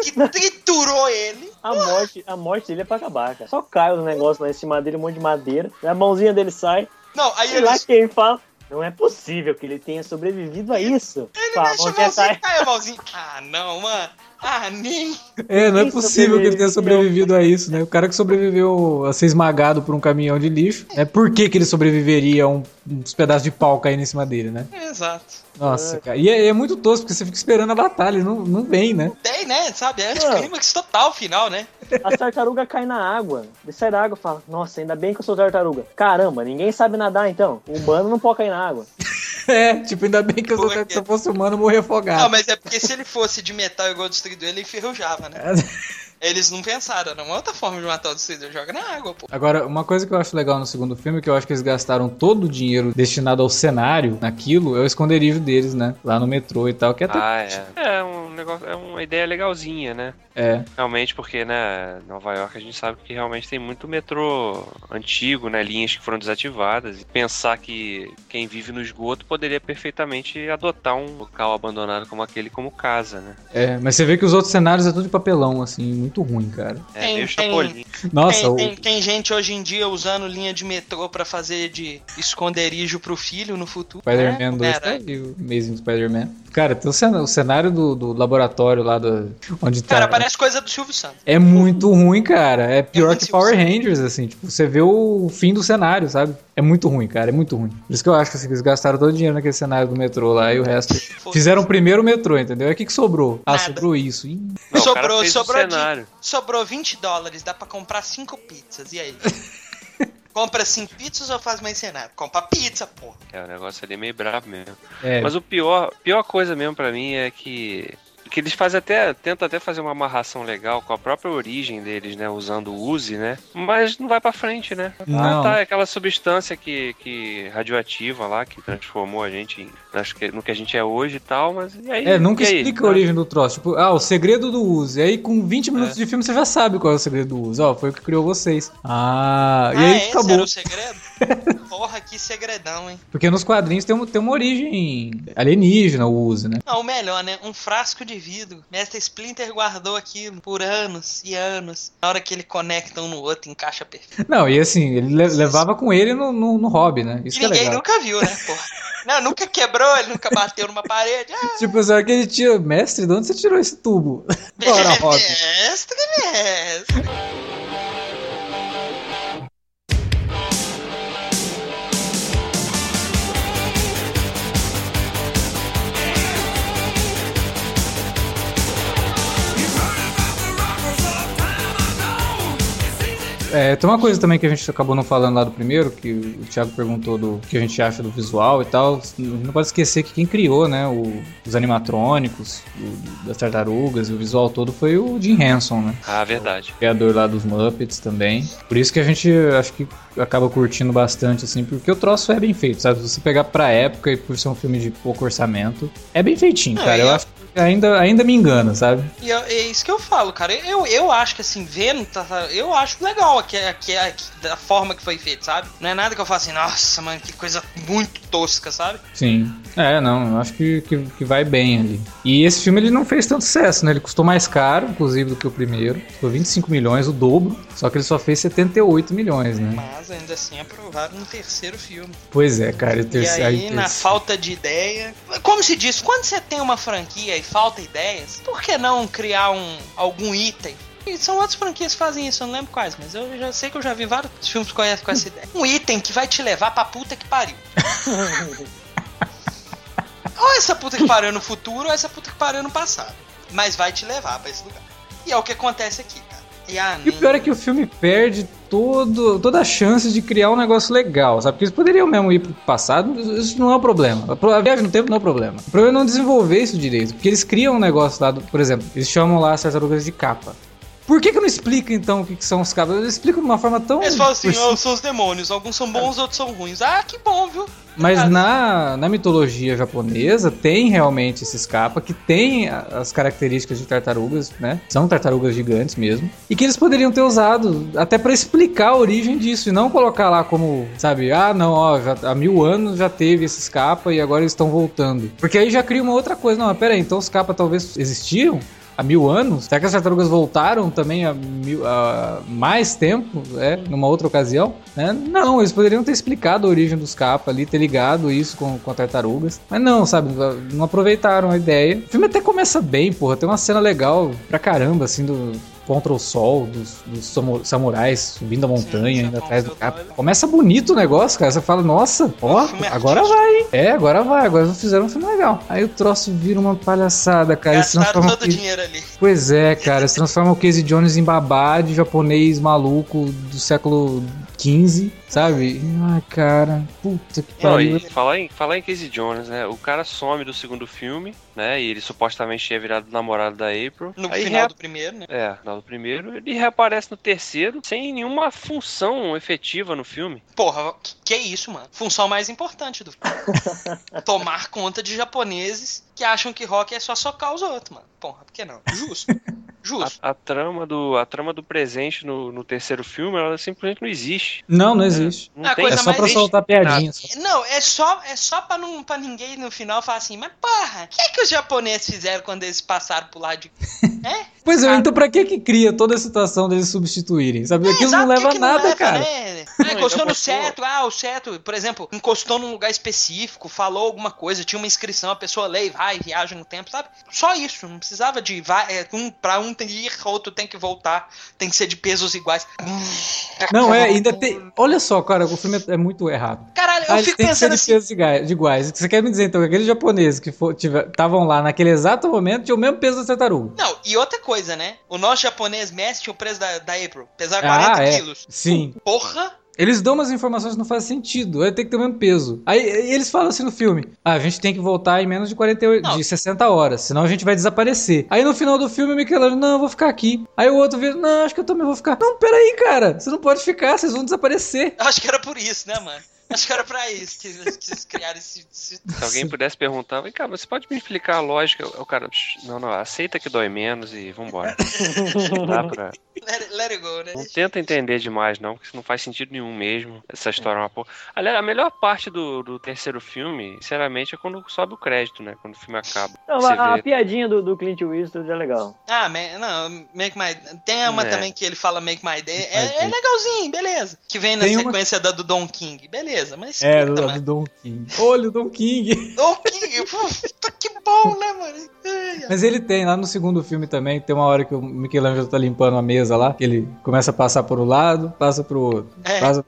que triturou ele. A morte, a morte dele é pra acabar, cara. Só cai os negócios lá em cima dele, um monte de madeira. A mãozinha dele sai. Não, aí E lá eles. quem fala, Não é possível que ele tenha sobrevivido a isso. Ele mexe vamos a mãozinha, tentar- cai a mãozinha. Ah, não, mano. Ah, nem. É, não é possível que ele tenha sobrevivido a isso, né? O cara que sobreviveu a ser esmagado por um caminhão de lixo, né? Por que, que ele sobreviveria a um, uns pedaços de pau caindo em cima dele, né? Exato. Nossa, cara. E é, é muito tosco, porque você fica esperando a batalha, não, não vem, né? Tem, né? Sabe? É anticlímax total final, né? As tartarugas caem na água. Ele sai da água e fala: Nossa, ainda bem que eu sou tartaruga. Caramba, ninguém sabe nadar então. O humano não pode cair na água. É, tipo, ainda bem que eu se eu fosse humano, eu morria Não, afogado. mas é porque se ele fosse de metal igual o destruidor, ele enferrujava, né? Eles não pensaram, não. Outra forma de matar o destruidor, joga na água, pô. Agora, uma coisa que eu acho legal no segundo filme, que eu acho que eles gastaram todo o dinheiro destinado ao cenário, naquilo, é o esconderijo deles, né? Lá no metrô e tal, que até... Ah, é. É um negócio, é uma ideia legalzinha, né? É, Realmente, porque, né, Nova York a gente sabe que realmente tem muito metrô antigo, né? Linhas que foram desativadas. E pensar que quem vive no esgoto poderia perfeitamente adotar um local abandonado como aquele como casa, né? é, mas você vê que os outros cenários é tudo de papelão, assim, muito ruim, cara. É Tem- meio tem-. Nossa, tem, o... tem- tem gente hoje em dia usando linha de metrô pra fazer de esconderijo pro filho no futuro. Spider-Man né? 2 tá aí, o Amazing Spider-Man. Cara, tem o cenário do, do laboratório lá do, onde tá. Cara, parece coisa do Silvio Santos. É muito ruim, cara. É pior muito que Power Silvio Rangers, assim. Tipo, você vê o fim do cenário, sabe? É muito ruim, cara. É muito ruim. Por isso que eu acho que assim, eles gastaram todo o dinheiro naquele cenário do metrô lá e o resto. Fizeram o primeiro metrô, entendeu? Aí o que, que sobrou? Ah, Nada. sobrou isso. Ih, Não, o Sobrou- sobrou o de- cenário. Sobrou 20 dólares, dá pra comprar 5 pizzas. E aí? Compra 5 pizzas ou faz mais cenário? Compra pizza, pô. É, o negócio ali é meio brabo mesmo. É, Mas o pior, pior coisa mesmo pra mim é que que eles fazem até tentam até fazer uma amarração legal com a própria origem deles, né, usando o Uzi, né? Mas não vai pra frente, né? Não. Ah, tá, é aquela substância que, que radioativa lá que transformou a gente em, acho que no que a gente é hoje e tal, mas e aí? É, nunca E aí? explica a origem do troço. Tipo, ah, o segredo do uso. E aí, com 20 minutos É. de filme, você já sabe qual é o segredo do uso. Ó, foi o que criou vocês. Ah, e ah, aí esse acabou. era o segredo? Porra, que segredão, hein? Porque nos quadrinhos tem, uma- tem uma origem alienígena, o uso, né? Não, o melhor, né? Um frasco de vidro. Mestre Splinter guardou aquilo por anos e anos. Na hora que ele conecta um no outro, encaixa perfeito. Não, e assim, ele le- levava com ele no, no, no hobby, né? Isso E que é ninguém legal. nunca viu, né, porra? Não, nunca quebrou, ele nunca bateu numa parede. Ah, Tipo, só que ele tinha. Mestre, de onde você tirou esse tubo? Bora, mestre, mestre. É, tem uma coisa também que a gente acabou não falando lá do primeiro, que o Thiago perguntou do que a gente acha do visual e tal. Não pode esquecer que quem criou, né, o- os animatrônicos, o- das tartarugas e o visual todo foi o Jim Henson, né? Ah, verdade. criador lá dos Muppets também. Por isso que a gente acho que acaba curtindo bastante, assim, porque o troço é bem feito, sabe? Se você pegar pra época e por ser um filme de pouco orçamento, é bem feitinho, Não, cara. e Eu acho ainda, ainda me engana, sabe? E eu- é isso que eu falo, cara. Eu, eu acho que assim, vendo, tá- tá- eu acho legal aqui, aqui, aqui, da forma que foi feito, sabe? Não é nada que eu falo assim, nossa, mano, que coisa muito tosca, sabe? Sim. É, não, eu acho que, que, que vai bem ali. E esse filme ele não fez tanto sucesso, né? Ele custou mais caro, inclusive, do que o primeiro. Custou 25 milhões, o dobro. Só que ele só fez 78 milhões, né? Mas ainda assim aprovaram no terceiro filme. Pois é, cara. E, o E terceiro, aí, aí, na terceiro- falta de ideia. Como se diz, quando você tem uma franquia e falta ideias, por que não criar um, algum item? E são outras franquias que fazem isso, eu não lembro quais, mas eu já sei que eu já vi vários filmes com essa, com essa ideia. Um item que vai te levar pra puta que pariu. ou essa puta que pariu no futuro, ou essa puta que pariu no passado. Mas vai te levar pra esse lugar. E é o que acontece aqui, cara. E, ah, E o pior é que o filme perde todo, toda a chance de criar um negócio legal, sabe? Porque eles poderiam mesmo ir pro passado, isso não é o problema. A viagem no tempo não é o problema. O problema é não desenvolver isso direito. Porque eles criam um negócio lá, do, por exemplo, eles chamam lá as tartarugas de capa. Por que, que não explica então o que, que são os capas? Eles explicam de uma forma tão. Eles falam assim, oh, são os demônios, alguns são bons, outros são ruins. Ah, que bom, viu? Mas Cara, na, na mitologia japonesa tem realmente esses capas que tem as características de tartarugas, né? São tartarugas gigantes mesmo. E que eles poderiam ter usado até pra explicar a origem disso e não colocar lá como, sabe, ah, não, ó, já, há mil anos já teve esses capas e agora eles estão voltando. Porque aí já cria uma outra coisa. Não, mas pera aí, então os capas talvez existiam? Há mil anos? Será que as tartarugas voltaram também há, mil, há mais tempo, é, numa outra ocasião? Né? Não, eles poderiam ter explicado a origem dos capas ali, ter ligado isso com, com tartarugas. Mas não, sabe? Não aproveitaram a ideia. O filme até começa bem, porra. Tem uma cena legal pra caramba, assim, do, contra o sol dos, dos samurais subindo a montanha, Sim, indo atrás do cara. Começa bonito o negócio, cara. Você fala, nossa, ó, agora vai, hein? É, agora vai, agora fizeram um filme legal. Aí o troço vira uma palhaçada, cara. Gastaram todo o dinheiro ali. Pois é, cara. se transforma o Casey Jones em babá de japonês maluco do século 15, sabe? Ai, cara, puta que pariu. Falar em, falar em Casey Jones, né? O cara some do segundo filme, né? E ele supostamente tinha virado namorado da April. No Aí final do primeiro, né? É, no final do primeiro. Ele reaparece no terceiro sem nenhuma função efetiva no filme. Porra, que, que é isso, mano? Função mais importante do filme. Tomar conta de japoneses que acham que rock é só socar os outros, mano. Porra, por que não? Justo. Justo. A, a, trama, do, a trama do presente no, no, terceiro filme, ela simplesmente não existe. Não, não existe. É, não tem. é só pra soltar piadinha. Não, é só, é só pra, não, pra ninguém no final falar assim, mas porra, o que é que os japoneses fizeram quando eles passaram pro lado de... é? Pois é, então pra que que cria toda a situação deles substituírem? Sabe? É, Aquilo não leva a nada, leva, cara. Né? Ah, encostou no cetro, ah, o cetro, por exemplo, encostou num lugar específico, falou alguma coisa, tinha uma inscrição, a pessoa lê, vai, viaja no tempo, sabe? Só isso, não precisava de vai, é, um, pra um tem que ir, outro tem que voltar, tem que ser de pesos iguais. Não, é, ainda tem. Olha só, cara, o filme é muito errado. Caralho, eu ah, fico tem pensando que ser de assim. pesos iguais. Você quer me dizer então que aqueles japoneses que estavam lá naquele exato momento tinham o mesmo peso da tartaruga? Não, e outra coisa, né? O nosso japonês mestre tinha o peso da, da April, pesar 40 ah, é. quilos. Sim. Porra! Eles dão umas informações que não fazem sentido. Aí tem que ter o mesmo peso. Aí eles falam assim no filme: ah, a gente tem que voltar em menos de 48, de 60 horas, senão a gente vai desaparecer. Aí no final do filme o Michelangelo, não, eu vou ficar aqui. Aí o outro vira, não, acho que eu também vou ficar. Não, peraí, cara, você não pode ficar, vocês vão desaparecer. Acho que era por isso, né, mano? Acho que era pra isso que eles criaram esse, esse. Se alguém pudesse perguntar, vem cá, você pode me explicar a lógica? O cara, não, não, aceita que dói menos e vambora. Não dá pra. Let, let it go, né? Não tenta entender demais, não, porque isso não faz sentido nenhum mesmo. Essa história é uma porra. Aliás, a melhor parte do, do terceiro filme, sinceramente, é quando sobe o crédito, né? Quando o filme acaba. Não, a, a, piadinha do, do Clint Eastwood é legal. Ah, man, não, Make My. Tem uma é. também que ele fala Make My Day. É, é legalzinho, beleza. Que vem na Tem sequência uma... da do Don King, beleza, mas. É, do, do Don King. Olha o Don King. Don King, puta que bom, né, mano? Mas ele tem, lá no segundo filme também, tem uma hora que o Michelangelo tá limpando a mesa lá, que ele começa a passar por um lado, passa pro outro. É, passa,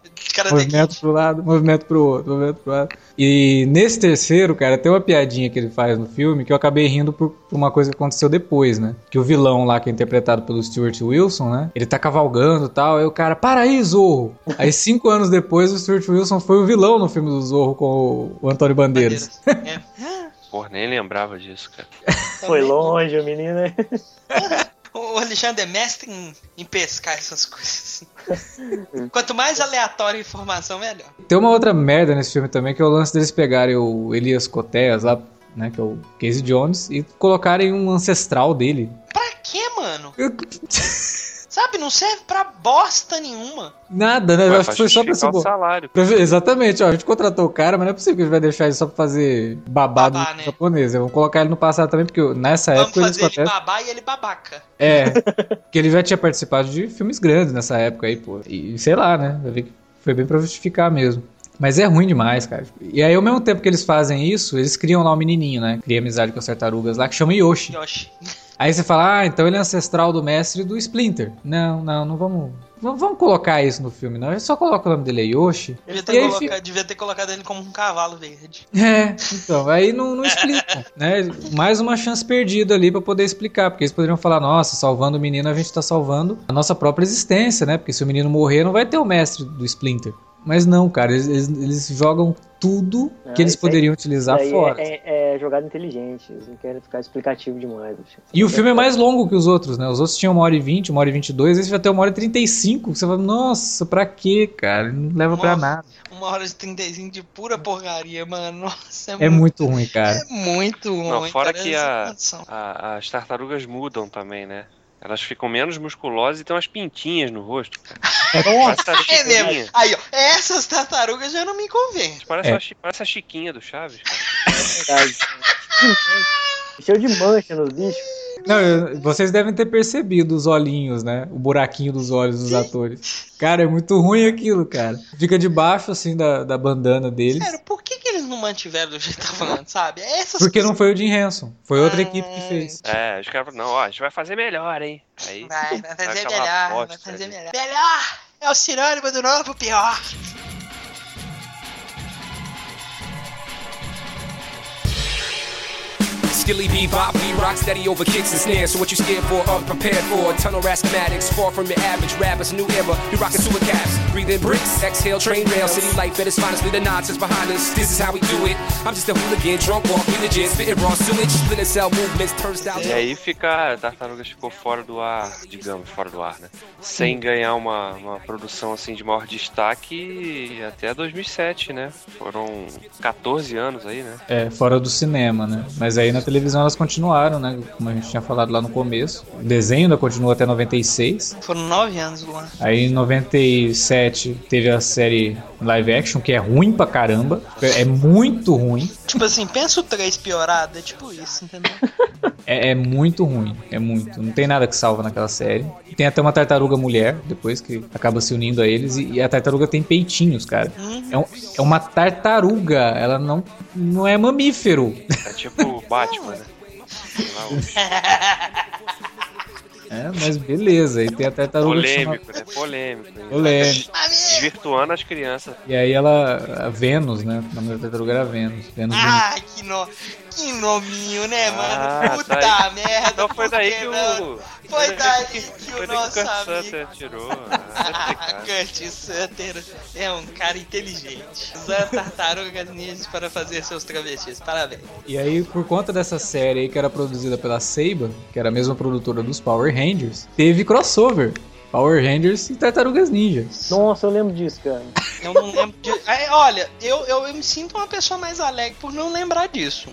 movimento pro lado, movimento pro outro, movimento pro lado. E nesse terceiro, cara, tem uma piadinha que ele faz no filme que eu acabei rindo por, por uma coisa que aconteceu depois, né? Que o vilão lá, que é interpretado pelo Stuart Wilson, né? Ele tá cavalgando e tal, aí o cara, para aí, Zorro! aí cinco anos depois, o Stuart Wilson foi o vilão no filme do Zorro com o, Antônio Bandeiras. Bandeiras. É. Porra, nem lembrava disso, cara. Foi longe o menino, né? O Alexandre é mestre em, em pescar essas coisas. Quanto mais aleatória a informação, melhor. Tem uma outra merda nesse filme também, que é o lance deles pegarem o Elias Cotéas lá, né, que é o Casey Jones, e colocarem um ancestral dele. Pra quê, mano? Sabe, não serve pra bosta nenhuma. Nada, né? Vai, acho que foi só pra esse bo... salário. Exatamente, ó. A gente contratou o cara, mas não é possível que a gente vai deixar ele só pra fazer babado Babá, né? japonês. Vamos colocar ele no passado também, porque nessa Vamos época. Vamos fazer ele babá e ele babaca. É. que ele já tinha participado de filmes grandes nessa época aí, pô. E sei lá, né? Foi bem pra justificar mesmo. Mas é ruim demais, cara. E aí, ao mesmo tempo que eles fazem isso, eles criam lá um menininho, né? Cria amizade com as tartarugas lá, que chama Yoshi. Yoshi. Aí você fala, ah, então ele é ancestral do mestre do Splinter. Não, não, não vamos. Vamos colocar isso no filme, não. A gente só coloca o nome dele aí, Yoshi. Devia ter, coloca... devia ter colocado ele como um cavalo verde. É, então, aí não, não explica, né? Mais uma chance perdida ali para poder explicar, porque eles poderiam falar, nossa, salvando o menino, a gente tá salvando a nossa própria existência, né? Porque se o menino morrer, não vai ter o mestre do Splinter. Mas não, cara, eles, eles jogam tudo não, que eles poderiam utilizar fora. É, é, jogada inteligente, eles não querem ficar explicativo demais. E o filme é mais longo que os outros, né? Os outros tinham uma hora e vinte, uma hora e vinte e dois, esse vai ter uma hora e trinta e cinco. Você fala, nossa, pra quê, cara? Não leva uma, pra nada. Uma hora e trinta e cinco de pura porcaria, mano. Nossa, é, é muito, muito, ruim, cara. É muito ruim. Não, fora que a, a, as tartarugas mudam também, né? Elas ficam menos musculosas e tem umas pintinhas no rosto. é mesmo. Aí, ó, essas tartarugas já não me convencem. Parece, é. a, parece a Chiquinha do Chaves, cara. É verdade. Cheio de mancha nos bichos. Não, eu- vocês devem ter percebido os olhinhos, né? O buraquinho dos olhos dos atores. Cara, é muito ruim aquilo, cara. Fica debaixo, assim, da, da bandana deles. Sério, por mantiveram do jeito que tá falando, sabe? É Essas Porque não coisas- foi o Jim Henson. Foi outra equipe que fez. É, os caras falaram, não, ó, a gente vai fazer melhor, hein? Aí, Vai, vai fazer melhor, vai fazer ali. melhor. Melhor é o sinônimo do novo pior. Skilly bebop, we rock steady over kicks and snares. So what you scared for, unprepared for? Tunnel far from your average rappers. New era, we rockin' super caps. Breathe in bricks, exhale train rail. City life at its finest, leave the nonsense behind us. This is how we do it. I'm just a hooligan, drunk walk, we legit. Spitting raw sewage, splinter cell movements, turnstile. E aí fica, Tartarugas ficou fora do ar, digamos, fora do ar, né? Sem ganhar uma, uma produção assim de maior destaque até 2007, né? Foram 14 anos aí, né? É, fora do cinema, né? Mas aí na televisão elas continuaram, né? Como a gente tinha falado lá no começo. O desenho ainda continuou até 96. Foram nove anos, Luan. Aí em 97 teve a série live action, que é ruim pra caramba. É muito ruim. Tipo assim, pensa o 3 piorado, é tipo isso, entendeu? É, é muito ruim. É muito. Não tem nada que salva naquela série. Tem até uma tartaruga mulher, depois que acaba se unindo a eles. E, e a tartaruga tem peitinhos, cara. É, um- é uma tartaruga. Ela não, não é mamífero. É tipo o Batman, né? É, mas beleza. E tem a tartaruga. Polêmico, né? Polêmico. hein? Polêmico. Desvirtuando as crianças. E aí ela. A Vênus, né? O nome da tartaruga era Vênus. Vênus Ah, que, no... que nominho, né, mano? Ah, Puta tá merda. Então foi daí que que não? o. Foi daí que foi o nosso que amigo- Sutter tirou. Ah. Kurt Sutter é um cara inteligente. Usando tartarugas ninjas para fazer seus travestis. Parabéns. E aí, por conta dessa série aí que era produzida pela Seiba, que era a mesma produtora dos Power Rangers, teve crossover. Power Rangers e Tartarugas Ninja. Nossa, eu lembro disso, cara. Eu não lembro de. É, olha, eu, eu, eu me sinto uma pessoa mais alegre por não lembrar disso.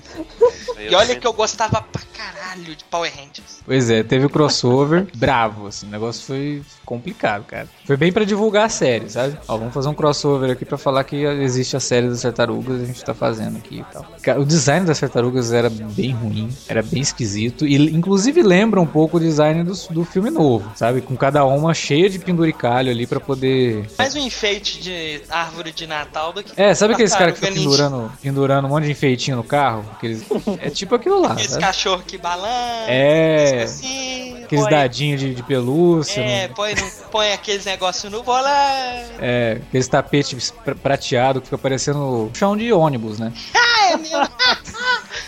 Aí E olha que eu gostava pra caralho de Power Rangers. Pois é, teve o crossover bravo, assim, o negócio foi complicado, cara. Foi bem pra divulgar a série, sabe? Ó, vamos fazer um crossover aqui pra falar que existe a série das tartarugas, a gente tá fazendo aqui e tal. Cara, o design das tartarugas era bem ruim, era bem esquisito, e inclusive lembra um pouco o design do, do filme novo, sabe? Com cada uma cheia de penduricalho ali pra poder Mais um enfeite de árvore de Natal do que. É, sabe aqueles caras que ficam pendurando, pendurando um monte de enfeitinho no carro? Aqueles... É tipo aquilo lá, Aqueles sabe? cachorro que balança. É, Assim, aqueles põe- dadinhos de, de pelúcia. É, no- põe, no- põe aqueles negócios no volante. é, aqueles tapetes pra- prateado que fica parecendo chão de ônibus, né? Ah, é mesmo.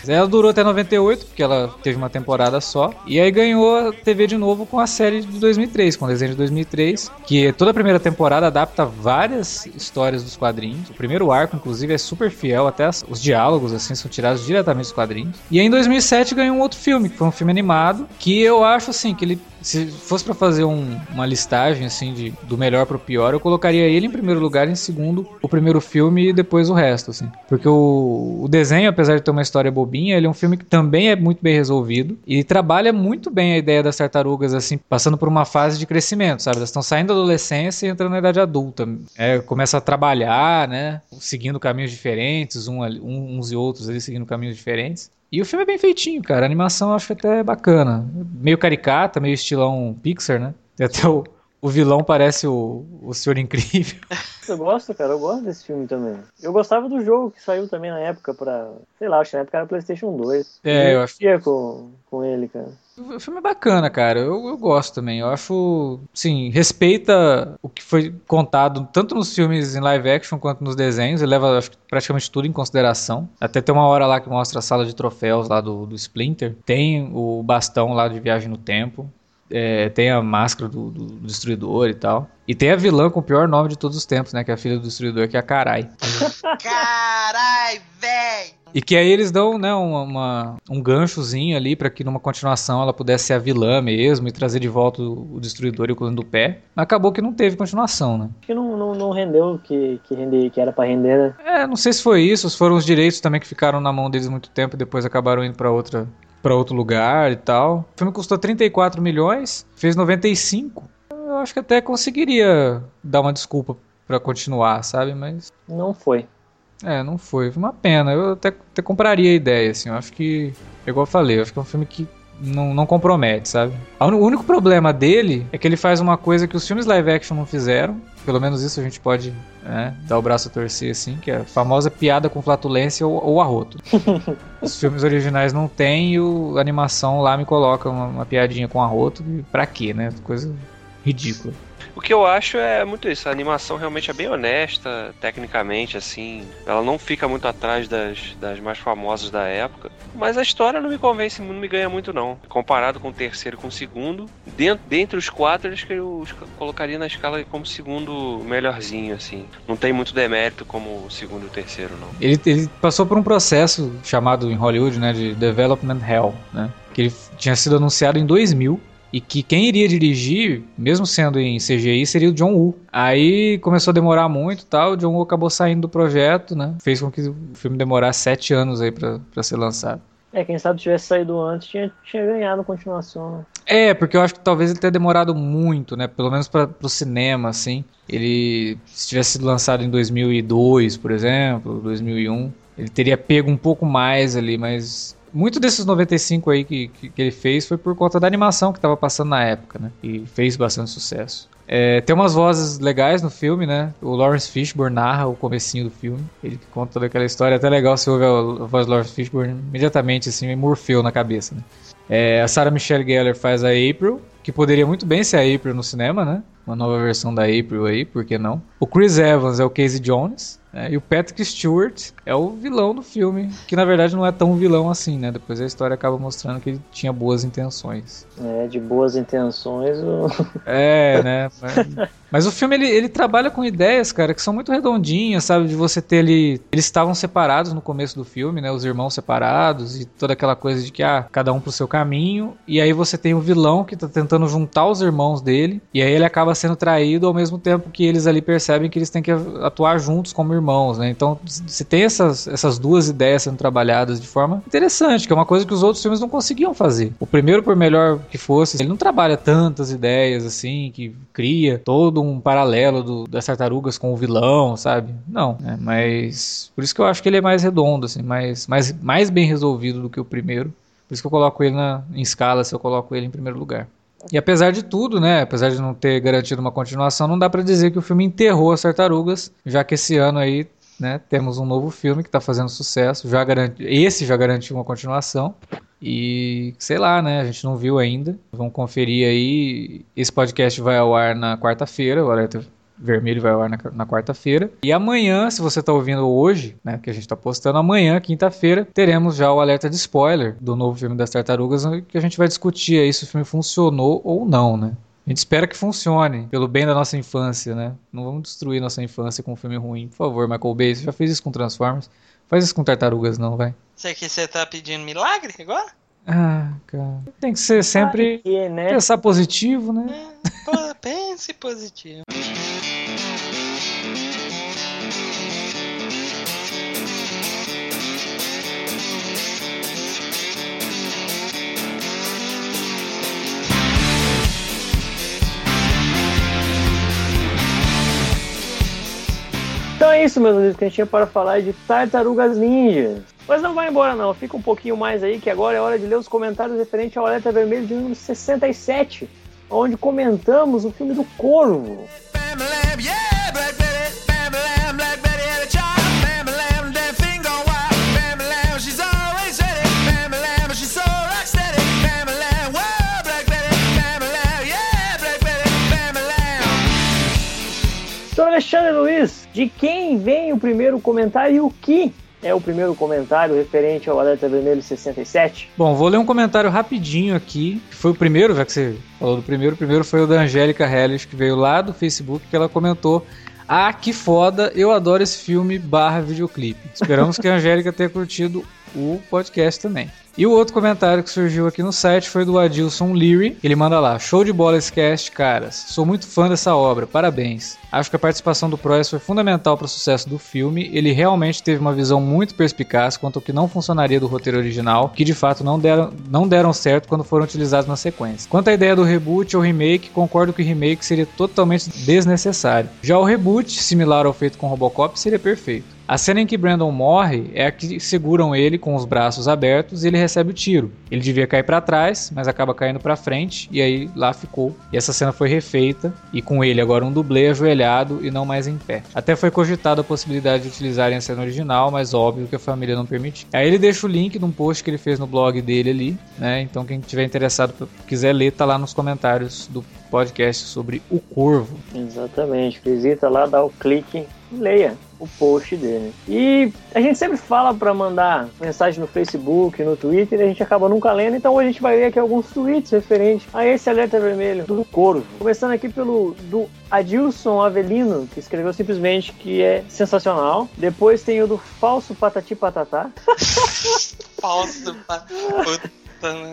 Ela durou até 98, porque ela teve uma temporada só. E aí ganhou a TV de novo com a série de 2003, com o desenho de 2003. Que toda a primeira temporada adapta várias histórias dos quadrinhos. O primeiro arco, inclusive, é super fiel. Até os diálogos, assim, são tirados diretamente dos quadrinhos. E aí em 2007 ganhou um outro filme, que foi um filme animado. Que eu acho, assim, que ele... Se fosse pra fazer um- uma listagem, assim, de, do melhor pro pior, eu colocaria ele em primeiro lugar, em segundo o primeiro filme e depois o resto, assim. Porque o, o desenho, apesar de ter uma história bobinha, ele é um filme que também é muito bem resolvido e trabalha muito bem a ideia das tartarugas, assim, passando por uma fase de crescimento, sabe? Elas estão saindo da adolescência e entrando na idade adulta. É, começa a trabalhar, né? Seguindo caminhos diferentes, um uns e outros ali seguindo caminhos diferentes. E o filme é bem feitinho, cara. A animação eu acho até bacana. Meio caricata, meio estilão Pixar, né? E até o, o vilão parece o, o Senhor Incrível. Eu gosto, cara, eu gosto desse filme também. Eu gostava do jogo que saiu também na época pra. Sei lá, acho que na época era PlayStation 2. É, eu acho- ia com, com ele, cara. O filme é bacana, cara. Eu, eu gosto também. Eu acho, sim, respeita o que foi contado tanto nos filmes em live action quanto nos desenhos. Ele leva acho, praticamente tudo em consideração. Até tem uma hora lá que mostra a sala de troféus lá do, do Splinter. Tem o bastão lá de viagem no tempo. É, tem a máscara do, do Destruidor e tal. E tem a vilã com o pior nome de todos os tempos, né? Que é a filha do Destruidor, que é a Karai. Carai, véi. E que aí eles dão, né, uma, uma- um ganchozinho ali pra que numa continuação ela pudesse ser a vilã mesmo e trazer de volta o, o Destruidor e o Clã do Pé. Mas acabou que não teve continuação, né? Que não, não, não rendeu o que, que, render, que era pra render, né? É, não sei se foi isso, se foram os direitos também que ficaram na mão deles muito tempo e depois acabaram indo pra outra para outro lugar e tal. O filme custou 34 milhões, fez 95. Eu acho que até conseguiria dar uma desculpa pra continuar, sabe? Mas Não foi. É, não foi. Foi uma pena. Eu até, até compraria a ideia, assim. Eu acho que. Igual eu falei, eu acho que é um filme que não, não compromete, sabe? O único problema dele é que ele faz uma coisa que os filmes live action não fizeram. Pelo menos isso a gente pode né, dar o braço a torcer, assim, que é a famosa piada com flatulência ou, ou arroto. os filmes originais não tem e o, a animação lá me coloca uma, uma piadinha com arroto. Pra quê, né? Coisa ridícula. O que eu acho é muito isso, a animação realmente é bem honesta, tecnicamente, assim. Ela não fica muito atrás das, das mais famosas da época. Mas a história não me convence, não me ganha muito, não. Comparado com o terceiro e com o segundo, dentro, dentre os quatro, acho que eu colocaria na escala como segundo melhorzinho, assim. Não tem muito demérito como o segundo e o terceiro, não. Ele, ele passou por um processo chamado em Hollywood, né, de Development Hell, né? Que ele tinha sido anunciado em 2000 e que quem iria dirigir, mesmo sendo em CGI, seria o John Woo. Aí começou a demorar muito tal, o John Woo acabou saindo do projeto, né? Fez com que o filme demorasse sete anos aí pra, pra ser lançado. É, quem sabe tivesse saído antes, tinha, tinha ganhado continuação, né? É, porque eu acho que talvez ele tenha demorado muito, né? Pelo menos para o cinema, assim. Ele, se tivesse sido lançado em 2002, por exemplo, 2001, ele teria pego um pouco mais ali, mas muito desses 95 aí que, que, que, ele fez foi por conta da animação que estava passando na época, né? E fez bastante sucesso. É, tem umas vozes legais no filme, né? O Lawrence Fishburne narra o comecinho do filme. Ele conta toda aquela história. É até legal se ouve a voz do Lawrence Fishburne imediatamente, assim, Morfeu na cabeça, né? É, a Sarah Michelle Gellar faz a April, que poderia muito bem ser a April no cinema, né? Uma nova versão da April aí, por que não? O Chris Evans é o Casey Jones. É, e o Patrick Stewart é o vilão do filme, que na verdade não é tão vilão assim, né? Depois a história acaba mostrando que ele tinha boas intenções. É, de boas intenções. O... É, né? Mas, mas, o filme ele, ele trabalha com ideias, cara, que são muito redondinhas, sabe? De você ter ali. Eles estavam separados no começo do filme, né? Os irmãos separados e toda aquela coisa de que, ah, cada um pro seu caminho. E aí você tem o vilão que tá tentando juntar os irmãos dele. E aí ele acaba sendo traído ao mesmo tempo que eles ali percebem que eles têm que atuar juntos como irmãos, né? Então você tem essas, essas duas ideias sendo trabalhadas de forma interessante, que é uma coisa que os outros filmes não conseguiam fazer. O primeiro, por melhor que fosse, ele não trabalha tantas ideias assim, que cria todo um paralelo do, das tartarugas com o vilão, sabe? Não, né? Mas por isso que eu acho que ele é mais redondo, assim, mais, mais, mais bem resolvido do que o primeiro. Por isso que eu coloco ele na, em escala, se eu coloco ele em primeiro lugar. E apesar de tudo, né, apesar de não ter garantido uma continuação, não dá para dizer que o filme enterrou as tartarugas, já que esse ano aí, né, temos um novo filme que está fazendo sucesso, já garanti, esse já garantiu uma continuação. E sei lá, né? A gente não viu ainda. Vamos conferir aí. Esse podcast vai ao ar na quarta-feira. Alerta Vermelho vai ao ar na, na quarta-feira. E amanhã, se você está ouvindo hoje, né, que a gente está postando, amanhã, quinta-feira, teremos já o alerta de spoiler do novo filme das Tartarugas, que a gente vai discutir aí se o filme funcionou ou não, né? A gente espera que funcione, pelo bem da nossa infância, né? Não vamos destruir nossa infância com um filme ruim. Por favor, Michael Bay, você já fez isso com Transformers? Faz isso com Tartarugas, não, vai. Você que você tá pedindo milagre agora? Ah, cara. Tem que ser sempre que, né? pensar positivo, né? É, pense positivo. É isso, meus amigos, que a gente tinha para falar de Tartarugas Ninjas. Mas não vai embora não, fica um pouquinho mais aí, que agora é hora de ler os comentários referentes ao Alerta Vermelho de número 67, onde comentamos o filme do Corvo. Alexandre Luiz, de quem vem o primeiro comentário e o que é o primeiro comentário referente ao Alerta Vermelho 67? Bom, vou ler um comentário rapidinho aqui, que foi o primeiro, já que você falou do primeiro. O primeiro foi o da Angélica Helles, que veio lá do Facebook, que ela comentou ah, que foda, eu adoro esse filme barra videoclipe. Esperamos que a Angélica tenha curtido o podcast também. E o outro comentário que surgiu aqui no site foi do Adilson Leary. Ele manda lá: Show de bola esse cast, caras. Sou muito fã dessa obra, parabéns. Acho que a participação do Proess foi fundamental para o sucesso do filme. Ele realmente teve uma visão muito perspicaz quanto ao que não funcionaria do roteiro original, que de fato não deram, não deram certo quando foram utilizados na sequência. Quanto à ideia do reboot ou remake, concordo que o remake seria totalmente desnecessário. Já o reboot, similar ao feito com Robocop, seria perfeito. A cena em que Brandon morre é a que seguram ele com os braços abertos e ele recebe o tiro. Ele devia cair para trás, mas acaba caindo para frente e aí lá ficou. E essa cena foi refeita e com ele agora um dublê ajoelhado e não mais em pé. Até foi cogitada a possibilidade de utilizarem a cena original, mas óbvio que a família não permitiu. Aí ele deixa o link de um post que ele fez no blog dele ali, né? Então quem tiver interessado, quiser ler, tá lá nos comentários do podcast sobre o Corvo. Exatamente. Visita lá, dá o clique e leia o post dele. E a gente sempre fala para mandar mensagem no Facebook, no Twitter, e a gente acaba nunca lendo, então hoje a gente vai ler aqui alguns tweets referentes a esse alerta vermelho do Corvo. Começando aqui pelo do Adilson Avelino, que escreveu simplesmente que é sensacional. Depois tem o do falso Patati Patatá. Falso. pa- Puta, né?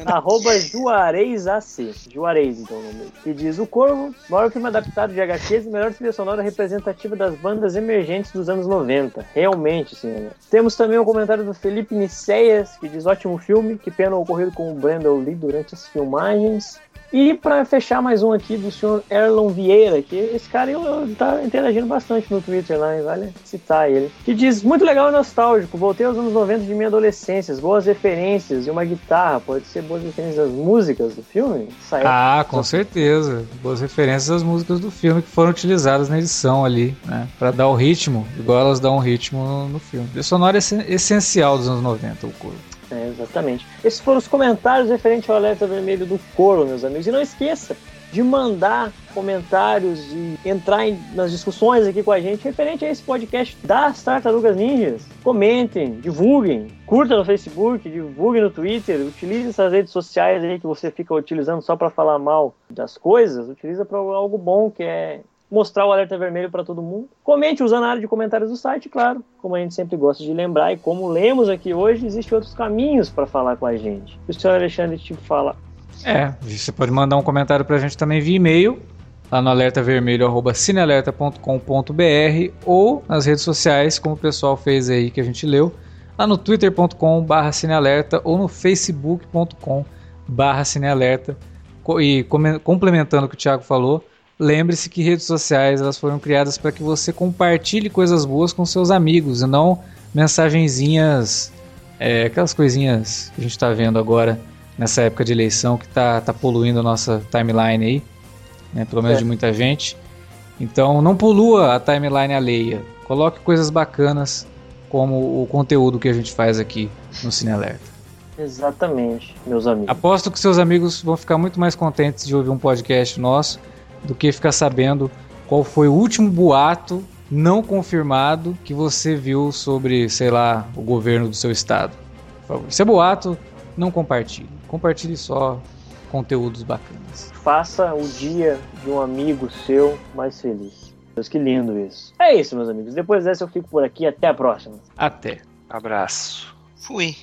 Arroba Juarez AC. Juarez, então, nome. Que diz: O Corvo, maior filme adaptado de HQs e melhor trilha sonora representativa das bandas emergentes dos anos 90. Realmente, sim. né? Temos também um comentário do Felipe Niceias, que diz: Ótimo filme, que pena ocorrido com o Brandon Lee durante as filmagens. E para fechar mais um aqui do senhor Erlon Vieira, que esse cara eu, eu tá interagindo bastante no Twitter lá, vale citar ele. Que diz, muito legal e nostálgico, voltei aos anos 90 de minha adolescência, boas referências e uma guitarra, pode ser boas referências das músicas do filme? Saiu. Ah, com certeza. Boas referências às músicas do filme que foram utilizadas na edição ali, né? Pra dar o ritmo, igual elas dão o ritmo no, filme. A sonora é essen- essencial dos anos 90, o Corvo. É, exatamente. Esses foram os comentários referentes ao alerta vermelho do Coro, meus amigos. E não esqueça de mandar comentários e entrar em- nas discussões aqui com a gente referente a esse podcast das Tartarugas Ninjas. Comentem, divulguem, curta no Facebook, divulguem no Twitter, utilize essas redes sociais aí que você fica utilizando só para falar mal das coisas, utiliza para algo bom que é mostrar o alerta vermelho para todo mundo. Comente usando a área de comentários do site, claro, como a gente sempre gosta de lembrar e como lemos aqui hoje, existem outros caminhos para falar com a gente. O senhor Alexandre te fala É, você pode mandar um comentário pra gente também via e-mail, lá no alertavermelho.cinealerta.com.br ou nas redes sociais, como o pessoal fez aí que a gente leu, lá no twitter.com.br cinealerta ou no facebook.com.br cinealerta. E complementando o que o Thiago falou, lembre-se que redes sociais elas foram criadas para que você compartilhe coisas boas com seus amigos e não mensagenzinhas, é, aquelas coisinhas que a gente está vendo agora nessa época de eleição que tá, tá poluindo a nossa timeline aí, né, pelo menos É. de muita gente. Então não polua a timeline alheia. Coloque coisas bacanas como o conteúdo que a gente faz aqui no Cine Alerta. exatamente, meus amigos. Aposto que seus amigos vão ficar muito mais contentes de ouvir um podcast nosso do que ficar sabendo qual foi o último boato não confirmado que você viu sobre, sei lá, o governo do seu estado. Por favor. Se é boato, não compartilhe. Compartilhe só conteúdos bacanas. Faça o dia de um amigo seu mais feliz. Deus, que lindo isso. É isso, meus amigos. Depois dessa eu fico por aqui. Até a próxima. Até. Abraço. Fui.